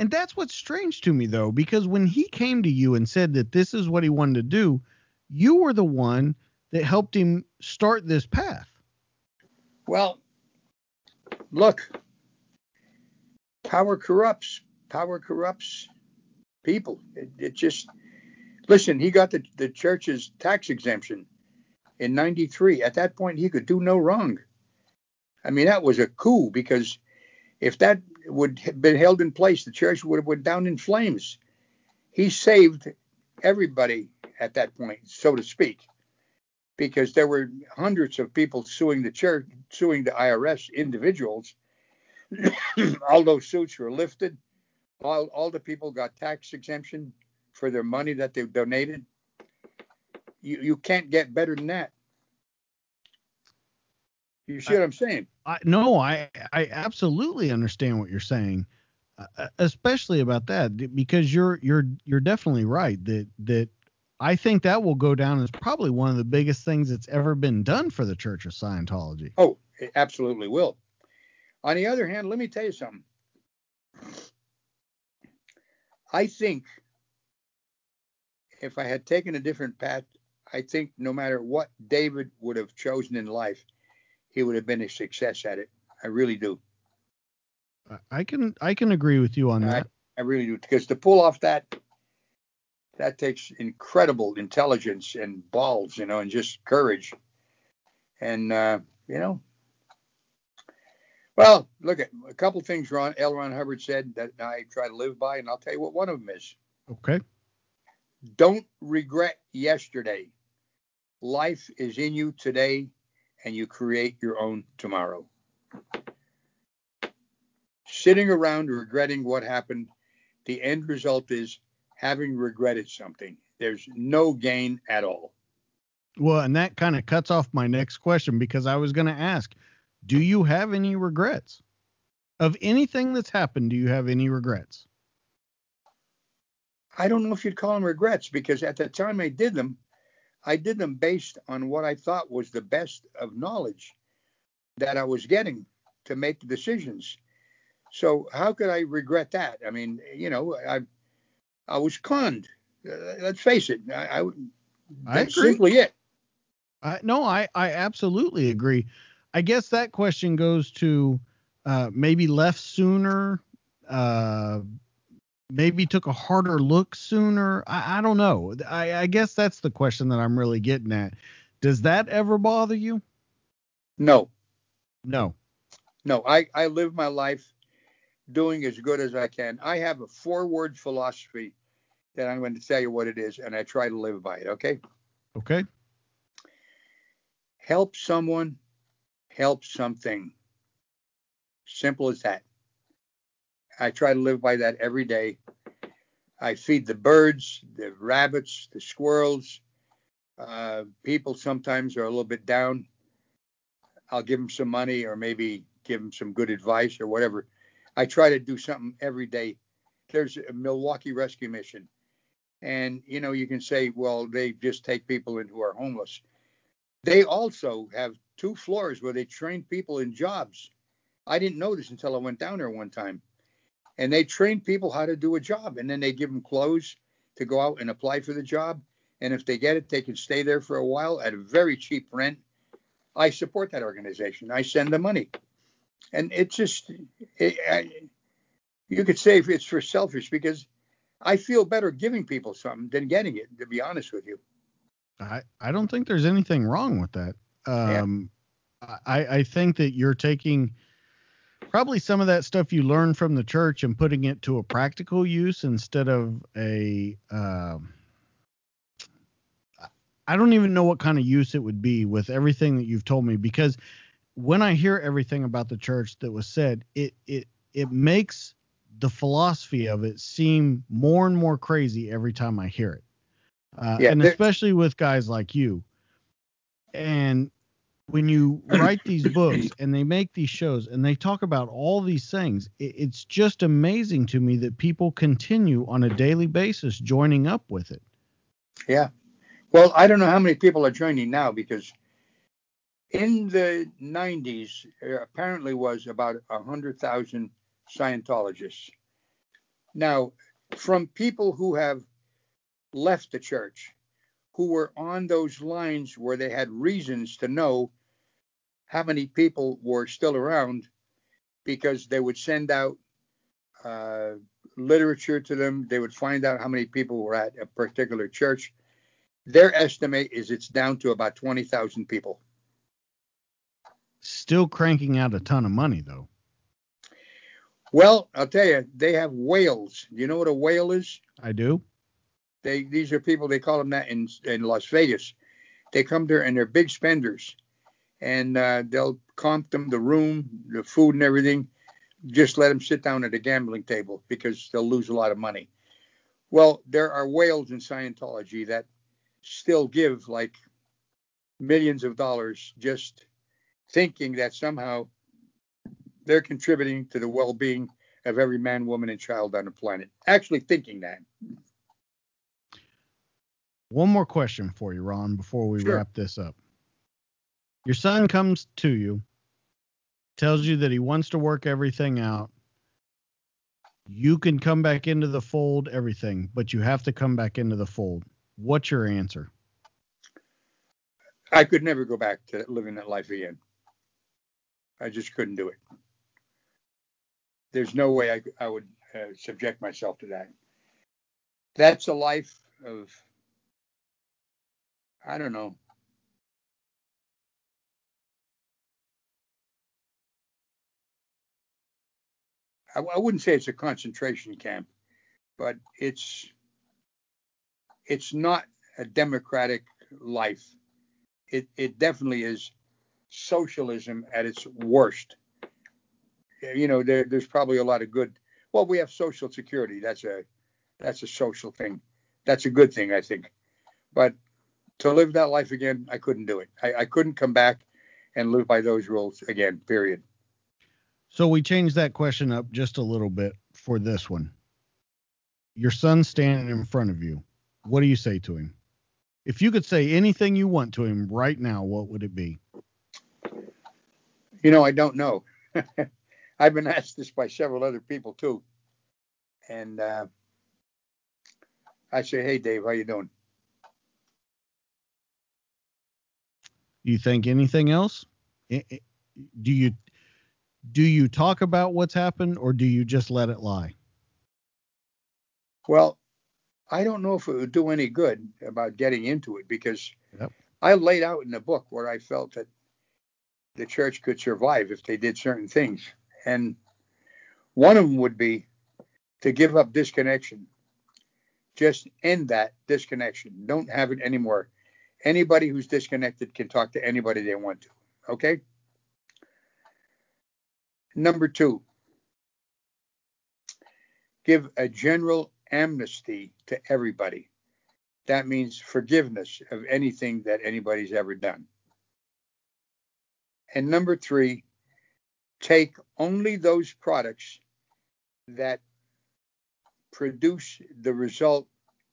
And that's what's strange to me though, because when he came to you and said that this is what he wanted to do, you were the one that helped him start this path. Well, look, power corrupts. Power corrupts people. It, it just listen. He got the, the church's tax exemption in '93. At that point, he could do no wrong. I mean, that was a coup because if that would have been held in place, the church would have went down in flames. He saved everybody at that point, so to speak, because there were hundreds of people suing the church, suing the IRS, individuals. all those suits were lifted. All, all the people got tax exemption for their money that they donated. You, you can't get better than that. You see what I'm saying? I no, I I absolutely understand what you're saying, uh, especially about that because you're you're you're definitely right that that I think that will go down as probably one of the biggest things that's ever been done for the Church of Scientology. Oh, it absolutely will. On the other hand, let me tell you something. I think if I had taken a different path, I think no matter what David would have chosen in life, he would have been a success at it. I really do. I can I can agree with you on that. I, I really do because to pull off that that takes incredible intelligence and balls, you know, and just courage. And uh, you know, well, look at a couple things Ron L. Ron Hubbard said that I try to live by, and I'll tell you what one of them is. Okay. Don't regret yesterday. Life is in you today, and you create your own tomorrow. Sitting around regretting what happened, the end result is having regretted something. There's no gain at all. Well, and that kind of cuts off my next question because I was going to ask do you have any regrets? Of anything that's happened, do you have any regrets? I don't know if you'd call them regrets because at the time I did them, I did them based on what I thought was the best of knowledge that I was getting to make the decisions. So how could I regret that? I mean, you know, I I was conned. Uh, let's face it. I, I that's I simply it. I, no, I I absolutely agree. I guess that question goes to uh, maybe left sooner, uh, maybe took a harder look sooner. I, I don't know. I, I, guess that's the question that I'm really getting at. Does that ever bother you? No. No. No. I, I live my life doing as good as I can. I have a four word philosophy that I'm going to tell you what it is, and I try to live by it. Okay. Okay. Help someone help something. Simple as that. I try to live by that every day. I feed the birds, the rabbits, the squirrels. Uh, people sometimes are a little bit down. I'll give them some money or maybe give them some good advice or whatever. I try to do something every day. There's a Milwaukee Rescue Mission. And, you know, you can say, well, they just take people in who are homeless. They also have two floors where they train people in jobs. I didn't know this until I went down there one time. And they train people how to do a job, and then they give them clothes to go out and apply for the job. And if they get it, they can stay there for a while at a very cheap rent. I support that organization. I send them money, and it's just it, I, you could say it's for selfish because I feel better giving people something than getting it. To be honest with you, I I don't think there's anything wrong with that. Um, yeah. I, I think that you're taking probably some of that stuff you learned from the church and putting it to a practical use instead of a. Uh, I don't even know what kind of use it would be with everything that you've told me because when I hear everything about the church that was said, it it it makes the philosophy of it seem more and more crazy every time I hear it. Uh, yeah, and especially with guys like you. And when you write these books and they make these shows and they talk about all these things, it, it's just amazing to me that people continue on a daily basis joining up with it. Yeah. Well, I don't know how many people are joining now because in the 90s, there apparently was about 100,000 Scientologists. Now, from people who have left the church, who were on those lines where they had reasons to know how many people were still around because they would send out uh, literature to them. They would find out how many people were at a particular church. Their estimate is it's down to about 20,000 people. Still cranking out a ton of money, though. Well, I'll tell you, they have whales. You know what a whale is? I do. They these are people they call them that in in Las Vegas. They come there and they're big spenders and uh, they'll comp them the room, the food, and everything. Just let them sit down at a gambling table because they'll lose a lot of money. Well, there are whales in Scientology that still give like millions of dollars just thinking that somehow they're contributing to the well being of every man, woman, and child on the planet. Actually, thinking that. One more question for you, Ron, before we sure. wrap this up. Your son comes to you, tells you that he wants to work everything out. You can come back into the fold, everything, but you have to come back into the fold. What's your answer? I could never go back to living that life again. I just couldn't do it. there's no way I, I would uh, subject myself to that. That's a life of, I don't know. I, I wouldn't say it's a concentration camp, but it's it's not a democratic life. It it definitely is socialism at its worst. You know, there, there's probably a lot of good. Well, we have social security. That's a that's a social thing. That's a good thing, I think. But to live that life again, I couldn't do it. I, I couldn't come back and live by those rules again. Period. So we changed that question up just a little bit for this one. Your son's standing in front of you. What do you say to him? If you could say anything you want to him right now, what would it be? You know, I don't know. I've been asked this by several other people too, and uh, I say, "Hey, Dave, how you doing?" You think anything else? Do you do you talk about what's happened or do you just let it lie? Well, I don't know if it would do any good about getting into it because yep. I laid out in the book where I felt that the church could survive if they did certain things. And one of them would be to give up disconnection. Just end that disconnection. Don't have it anymore. Anybody who's disconnected can talk to anybody they want to. Okay? Number two, give a general amnesty to everybody. That means forgiveness of anything that anybody's ever done. And number three, take only those products that produce the result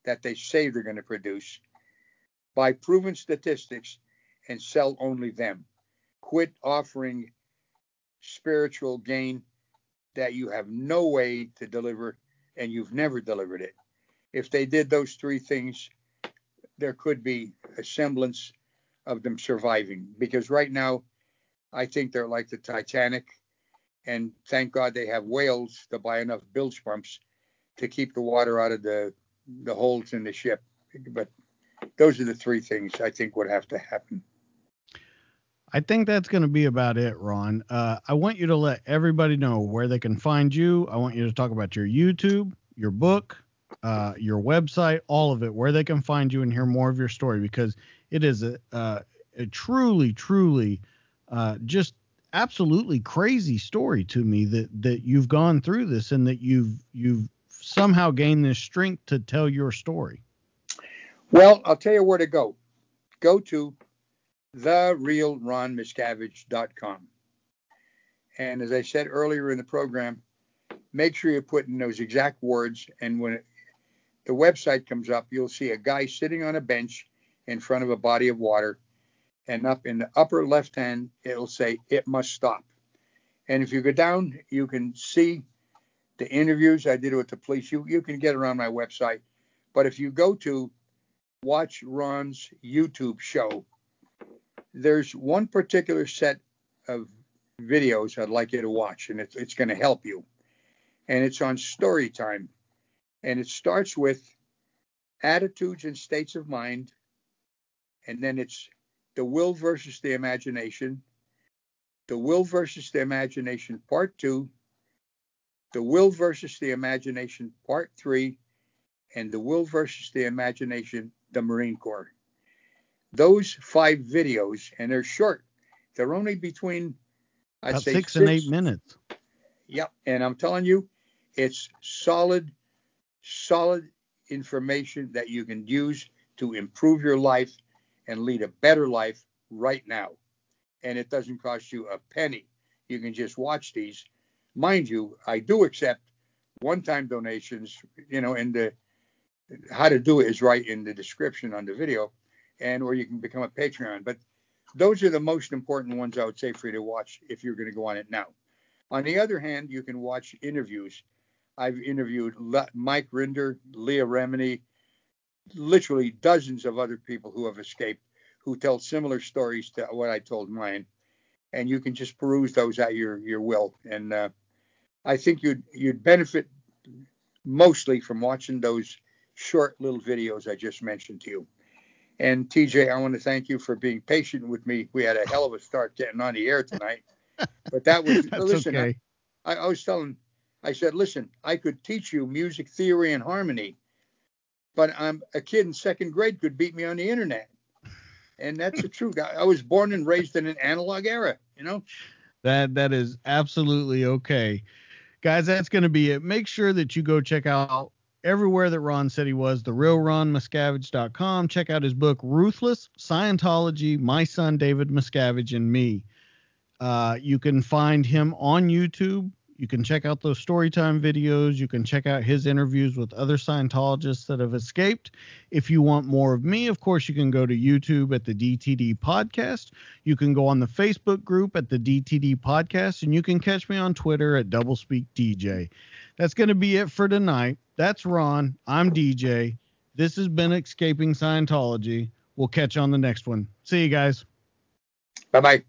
that they say they're going to produce by proven statistics and sell only them. Quit offering spiritual gain that you have no way to deliver and you've never delivered it. If they did those three things, there could be a semblance of them surviving because right now I think they're like the Titanic and thank God they have whales to buy enough bilge pumps to keep the water out of the the holes in the ship. But those are the three things I think would have to happen. I think that's going to be about it, Ron. Uh, I want you to let everybody know where they can find you. I want you to talk about your YouTube, your book, uh, your website, all of it, where they can find you and hear more of your story because it is a, uh, a truly, truly, uh, just absolutely crazy story to me that that you've gone through this and that you've you've somehow gained this strength to tell your story. Well, I'll tell you where to go. Go to therealronmiscavige.com. And as I said earlier in the program, make sure you put in those exact words. And when it, the website comes up, you'll see a guy sitting on a bench in front of a body of water. And up in the upper left hand, it'll say, It must stop. And if you go down, you can see the interviews I did with the police. You, you can get around my website. But if you go to watch Ron's YouTube show, there's one particular set of videos I'd like you to watch, and it's, it's going to help you. And it's on story time. And it starts with attitudes and states of mind. And then it's the will versus the imagination, the will versus the imagination, part two, the will versus the imagination, part three, and the will versus the imagination, the Marine Corps those five videos, and they're short. They're only between I'd About say six, six and eight minutes. Yep, and I'm telling you, it's solid, solid information that you can use to improve your life and lead a better life right now. And it doesn't cost you a penny. You can just watch these. Mind you, I do accept one-time donations. You know, and the how to do it is right in the description on the video and or you can become a Patreon. But those are the most important ones I would say for you to watch if you're going to go on it now. On the other hand, you can watch interviews. I've interviewed Mike Rinder, Leah Remini, literally dozens of other people who have escaped who tell similar stories to what I told mine. And you can just peruse those at your your will. And uh, I think you'd you'd benefit mostly from watching those short little videos I just mentioned to you. And TJ, I want to thank you for being patient with me. We had a hell of a start getting on the air tonight, but that was listen. Okay. I, I was telling, I said, listen, I could teach you music theory and harmony, but I'm a kid in second grade could beat me on the internet, and that's the truth. I, I was born and raised in an analog era, you know. That that is absolutely okay guys, that's going to be it. Make sure that you go check out everywhere that Ron said he was, the real Ron Miscavige.com. Check out his book, Ruthless Scientology, My Son David Miscavige and Me. Uh, you can find him on YouTube. You can check out those storytime videos. You can check out his interviews with other Scientologists that have escaped. If you want more of me, of course, you can go to YouTube at the DTD Podcast. You can go on the Facebook group at the DTD Podcast, and you can catch me on Twitter at Doublespeak DJ. That's going to be it for tonight. That's Ron. I'm DJ. This has been Escaping Scientology. We'll catch you on the next one. See you guys. Bye bye.